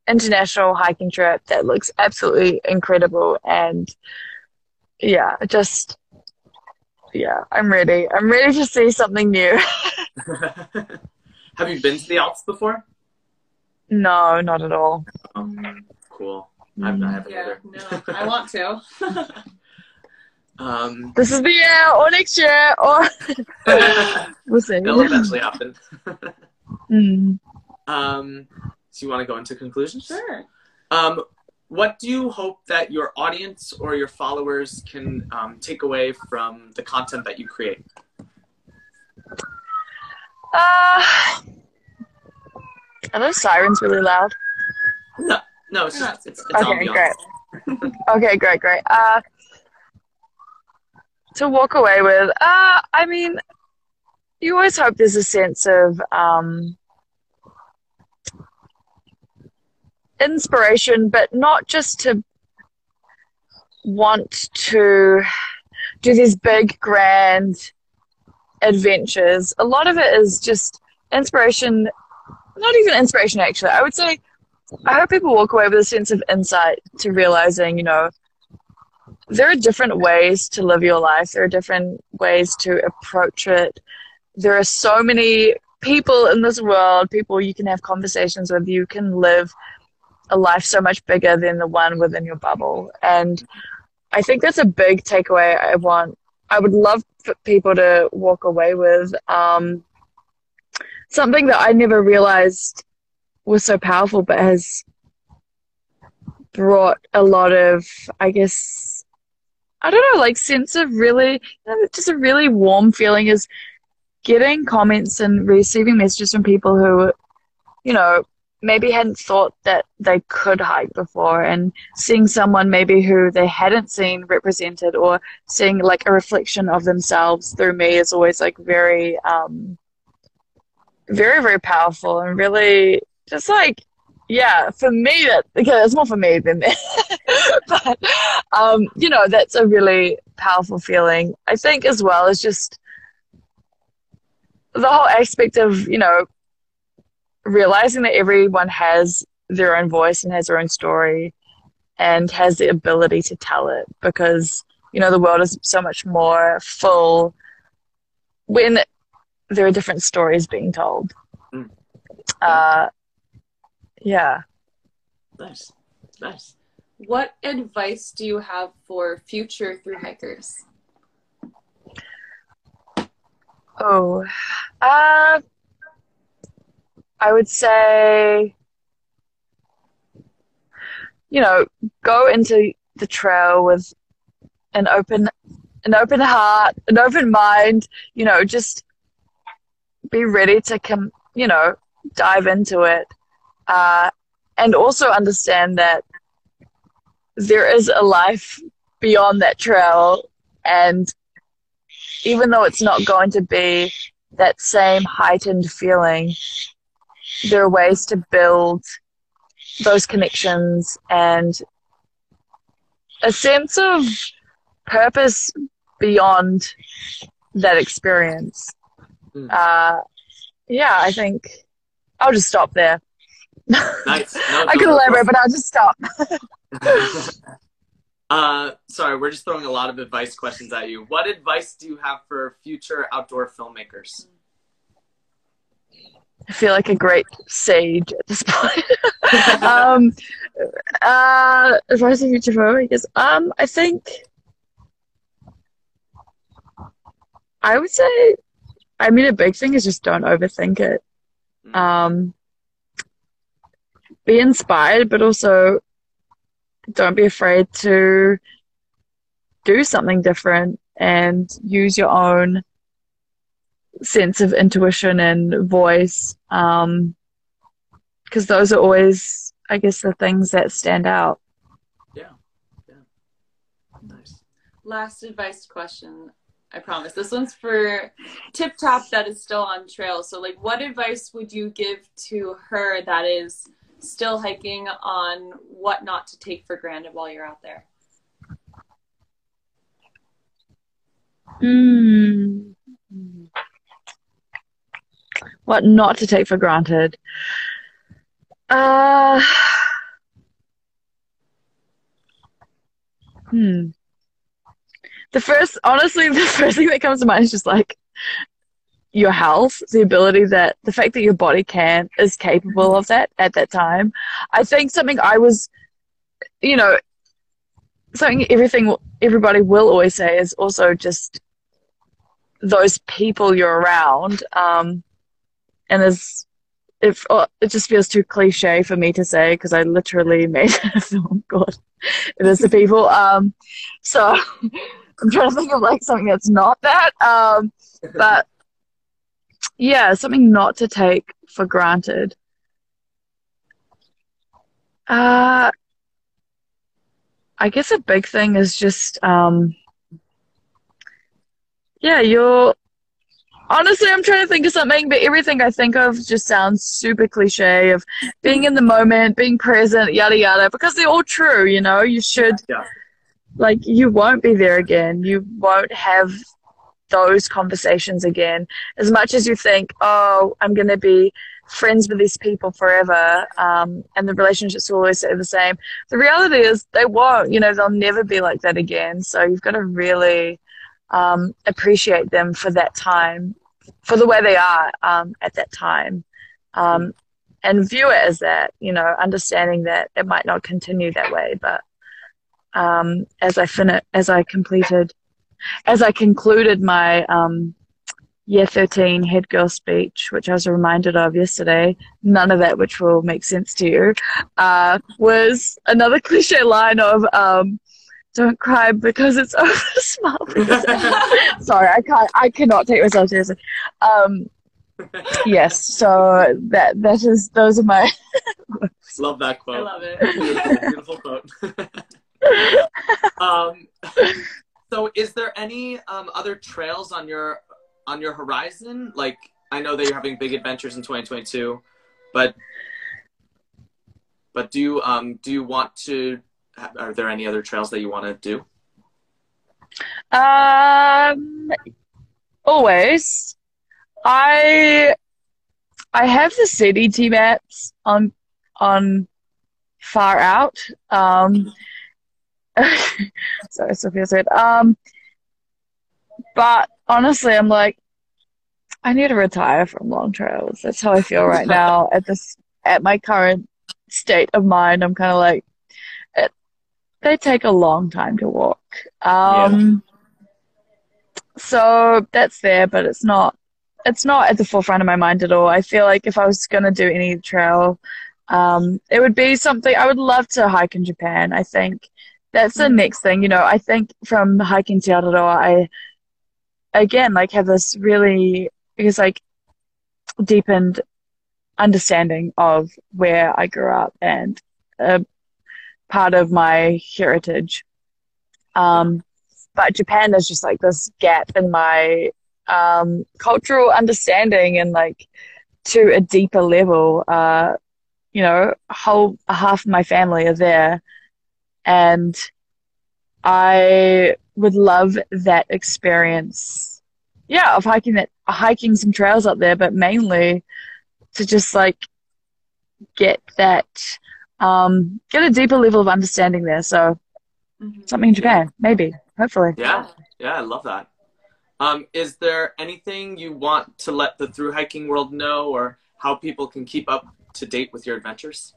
international hiking trip that looks absolutely incredible, and yeah, just yeah, I'm ready. I'm ready to see something new. [LAUGHS] [LAUGHS] Have you been to the Alps before? no, not at all. Oh, cool. I've not haven't Yeah. either. No, I want to. [LAUGHS] um, This is the year, or next year, or we'll see. it'll eventually happen. Mm. Um, so you want to go into conclusions? sure. Um, what do you hope that your audience or your followers can um, take away from the content that you create? Uh, are those sirens really loud? No, no, it's just it's, it's Okay, great. [LAUGHS] Okay, great, great. Uh, to walk away with, uh, I mean, you always hope there's a sense of um, inspiration, but not just to want to do these big, grand adventures. A lot of it is just inspiration, not even inspiration, actually. I would say I hope people walk away with a sense of insight to realizing, you know, there are different ways to live your life. There are different ways to approach it. There are so many people in this world, people you can have conversations with. You can live a life so much bigger than the one within your bubble. And I think that's a big takeaway I want. I would love for people to walk away with. Um, something that I never realized was so powerful, but has brought a lot of, I guess, I don't know, like sense of really, you know, just a really warm feeling is getting comments and receiving messages from people who, you know, maybe hadn't thought that they could hike before and seeing someone maybe who they hadn't seen represented or seeing like a reflection of themselves through me is always like very, um, very, very powerful and really just like, yeah, for me, that okay, it's more for me than that. [LAUGHS] but um, you know, that's a really powerful feeling. I think as well as just the whole aspect of you know realizing that everyone has their own voice and has their own story and has the ability to tell it because you know the world is so much more full when there are different stories being told. Mm. Uh, yeah. Nice, nice. What advice do you have for future through hikers? Oh, uh, I would say, you know, go into the trail with an open, an open heart, an open mind. You know, just be ready to come. You know, dive into it, uh, and also understand that there is a life beyond that trail, and even though it's not going to be that same heightened feeling, there are ways to build those connections and a sense of purpose beyond that experience. Mm. Uh, yeah, I think I'll just stop there. Nice. [LAUGHS] No, I could no, elaborate, but I'll just stop. [LAUGHS] uh, sorry, we're just throwing a lot of advice questions at you. What advice do you have for future outdoor filmmakers? I feel like a great sage at this point. [LAUGHS] um, uh, as far as the future filmmakers, um, I think I would say, I mean, a big thing is just don't overthink it. Mm. Um, be inspired, but also don't be afraid to do something different and use your own sense of intuition and voice. Um, because those are always, I guess, the things that stand out. Yeah. Yeah. Nice. Last advice question. I promise. This one's for Tip Top that is still on trail. So, like, what advice would you give to her that is still hiking on what not to take for granted while you're out there? Hmm. What not to take for granted? Uh, hmm. The first, honestly, [LAUGHS] the first thing that comes to mind is just like your health, the ability that the fact that your body can is capable of that at that time. I think something I was, you know, something everything everybody will always say is also just those people you're around. Um, and there's it, oh, it just feels too cliche for me to say because I literally made [LAUGHS] a film. God, it is the people. Um, so [LAUGHS] I'm trying to think of like something that's not that. Um, but yeah, something not to take for granted. Uh, I guess a big thing is just, um, yeah, you're, honestly, I'm trying to think of something, but everything I think of just sounds super cliche of being in the moment, being present, yada yada, because they're all true, you know, you should, Yeah. like, you won't be there again. You won't have those conversations again. As much as you think, oh, I'm going to be friends with these people forever, um, and the relationships will always stay the same. The reality is they won't. You know, they'll never be like that again. So you've got to really um, appreciate them for that time, for the way they are um, at that time, um, and view it as that. You know, understanding that it might not continue that way, but um, as I fin- as I completed, as I concluded my um, year 13 head girl speech, which I was reminded of yesterday, none of that which will make sense to you, uh, was another [LAUGHS] cliche line of, um, don't cry because it's [LAUGHS] over, smile [LAUGHS] Sorry, I can't, I cannot take myself seriously. Um, yes, so that, that is, those are my, [LAUGHS] Love that quote. I love it. Beautiful, beautiful quote. um, so, is there any um, other trails on your on your horizon? Like, I know that you're having big adventures in 2022, but But do you um do you want to? Are there any other trails that you want to do? Um, always. I I have the CDT maps on on FarOut. Um, [LAUGHS] sorry, Sophia said. Um, but honestly, I'm like, I need to retire from long trails. That's how I feel right [LAUGHS] now at this at my current state of mind. I'm kind of like, they take a long time to walk. Um, so that's there, but it's not. It's not at the forefront of my mind at all. I feel like if I was gonna do any trail, um, it would be something I would love to hike in Japan. I think that's the next thing. You know, I think from hiking Te Araroa, I again like have this really because like deepened understanding of where I grew up and a part of my heritage. Um, but Japan is just like this gap in my um, cultural understanding and like to a deeper level. Uh, you know, whole half of my family are there, and I would love that experience. Yeah, of hiking that hiking some trails up there, but mainly to just like get that um, get a deeper level of understanding there. So Mm-hmm. something in Japan, maybe, hopefully. Yeah, yeah, I love that. Um, is there anything you want to let the through hiking world know, or how people can keep up to date with your adventures?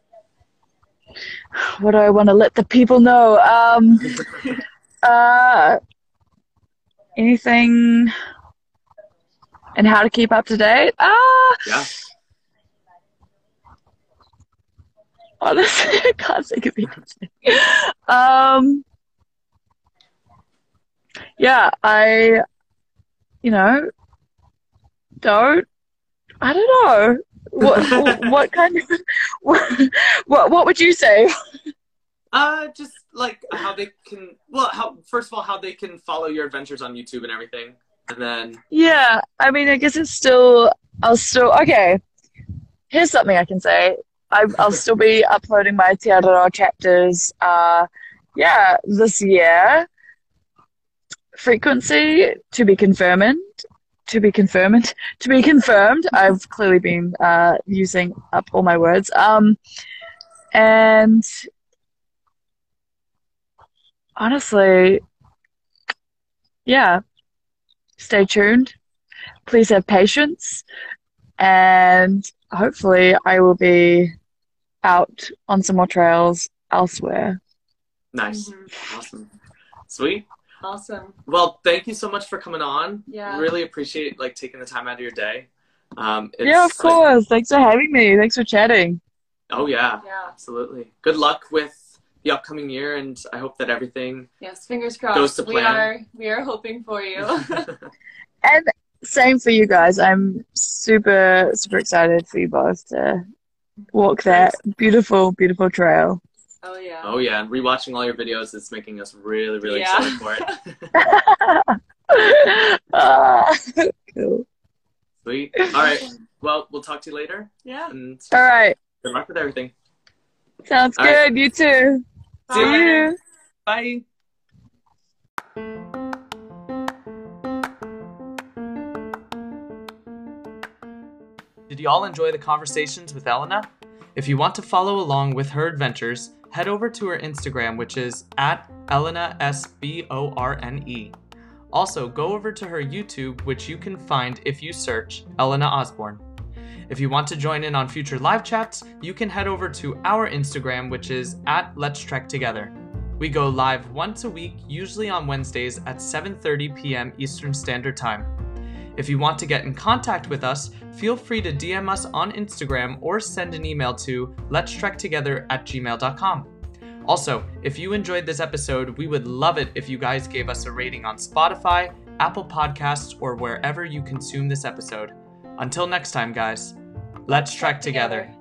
What do I want to let the people know? Um, [LAUGHS] uh, anything and how to keep up to date? Ah, Yeah. Honestly, [LAUGHS] I can't think of anything. Um, yeah, I, you know, don't. I don't know. What [LAUGHS] what kind of what [LAUGHS] what, what would you say? Uh, just like how they can. Well, how first of all, how they can follow your adventures on YouTube and everything, and then Yeah, I mean, I guess it's still. I'll still. Okay, here's something I can say. I, I'll still be uploading my Te chapters. Uh, yeah, this year. Frequency to be confirmed. To be confirmed. [LAUGHS] To be confirmed. I've clearly been uh, using up all my words. Um, and honestly, yeah. Stay tuned. Please have patience, and hopefully, I will be out on some more trails elsewhere. nice, Mhm. awesome, sweet. Awesome. Well, thank you so much for coming on. Yeah. Really appreciate like taking the time out of your day. Um, it's, yeah, of like- course. Thanks for having me. Thanks for chatting. oh yeah, Yeah. absolutely. Good luck with the upcoming year, and I hope that everything Yes. Fingers crossed. Goes to plan. We are. We are hoping for you. [LAUGHS] [LAUGHS] [LAUGHS] And same for you guys. I'm super, super excited for you both to walk that beautiful, beautiful trail. oh yeah. Oh yeah, and rewatching all your videos is making us really, really Yeah. excited for it. [LAUGHS] [LAUGHS] Ah, cool. Sweet. All right. Well, we'll talk to you later, Yeah. and All right. good luck with everything. Sounds All right. good. You too. See you See you. Bye. Did you all enjoy the conversations with Elena? If you want to follow along with her adventures, head over to her Instagram, which is at Elena S B O R N E. Also, go over to her YouTube, which you can find if you search Elena Osborne. If you want to join in on future live chats, you can head over to our Instagram, which is at Let's Trek Together. We go live once a week, usually on Wednesdays at 7:30 p.m. Eastern Standard Time. If you want to get in contact with us, feel free to DM us on Instagram or send an email to let's trek together at gmail.com. Also, if you enjoyed this episode, we would love it if you guys gave us a rating on Spotify, Apple Podcasts, or wherever you consume this episode. Until next time, guys, let's trek together.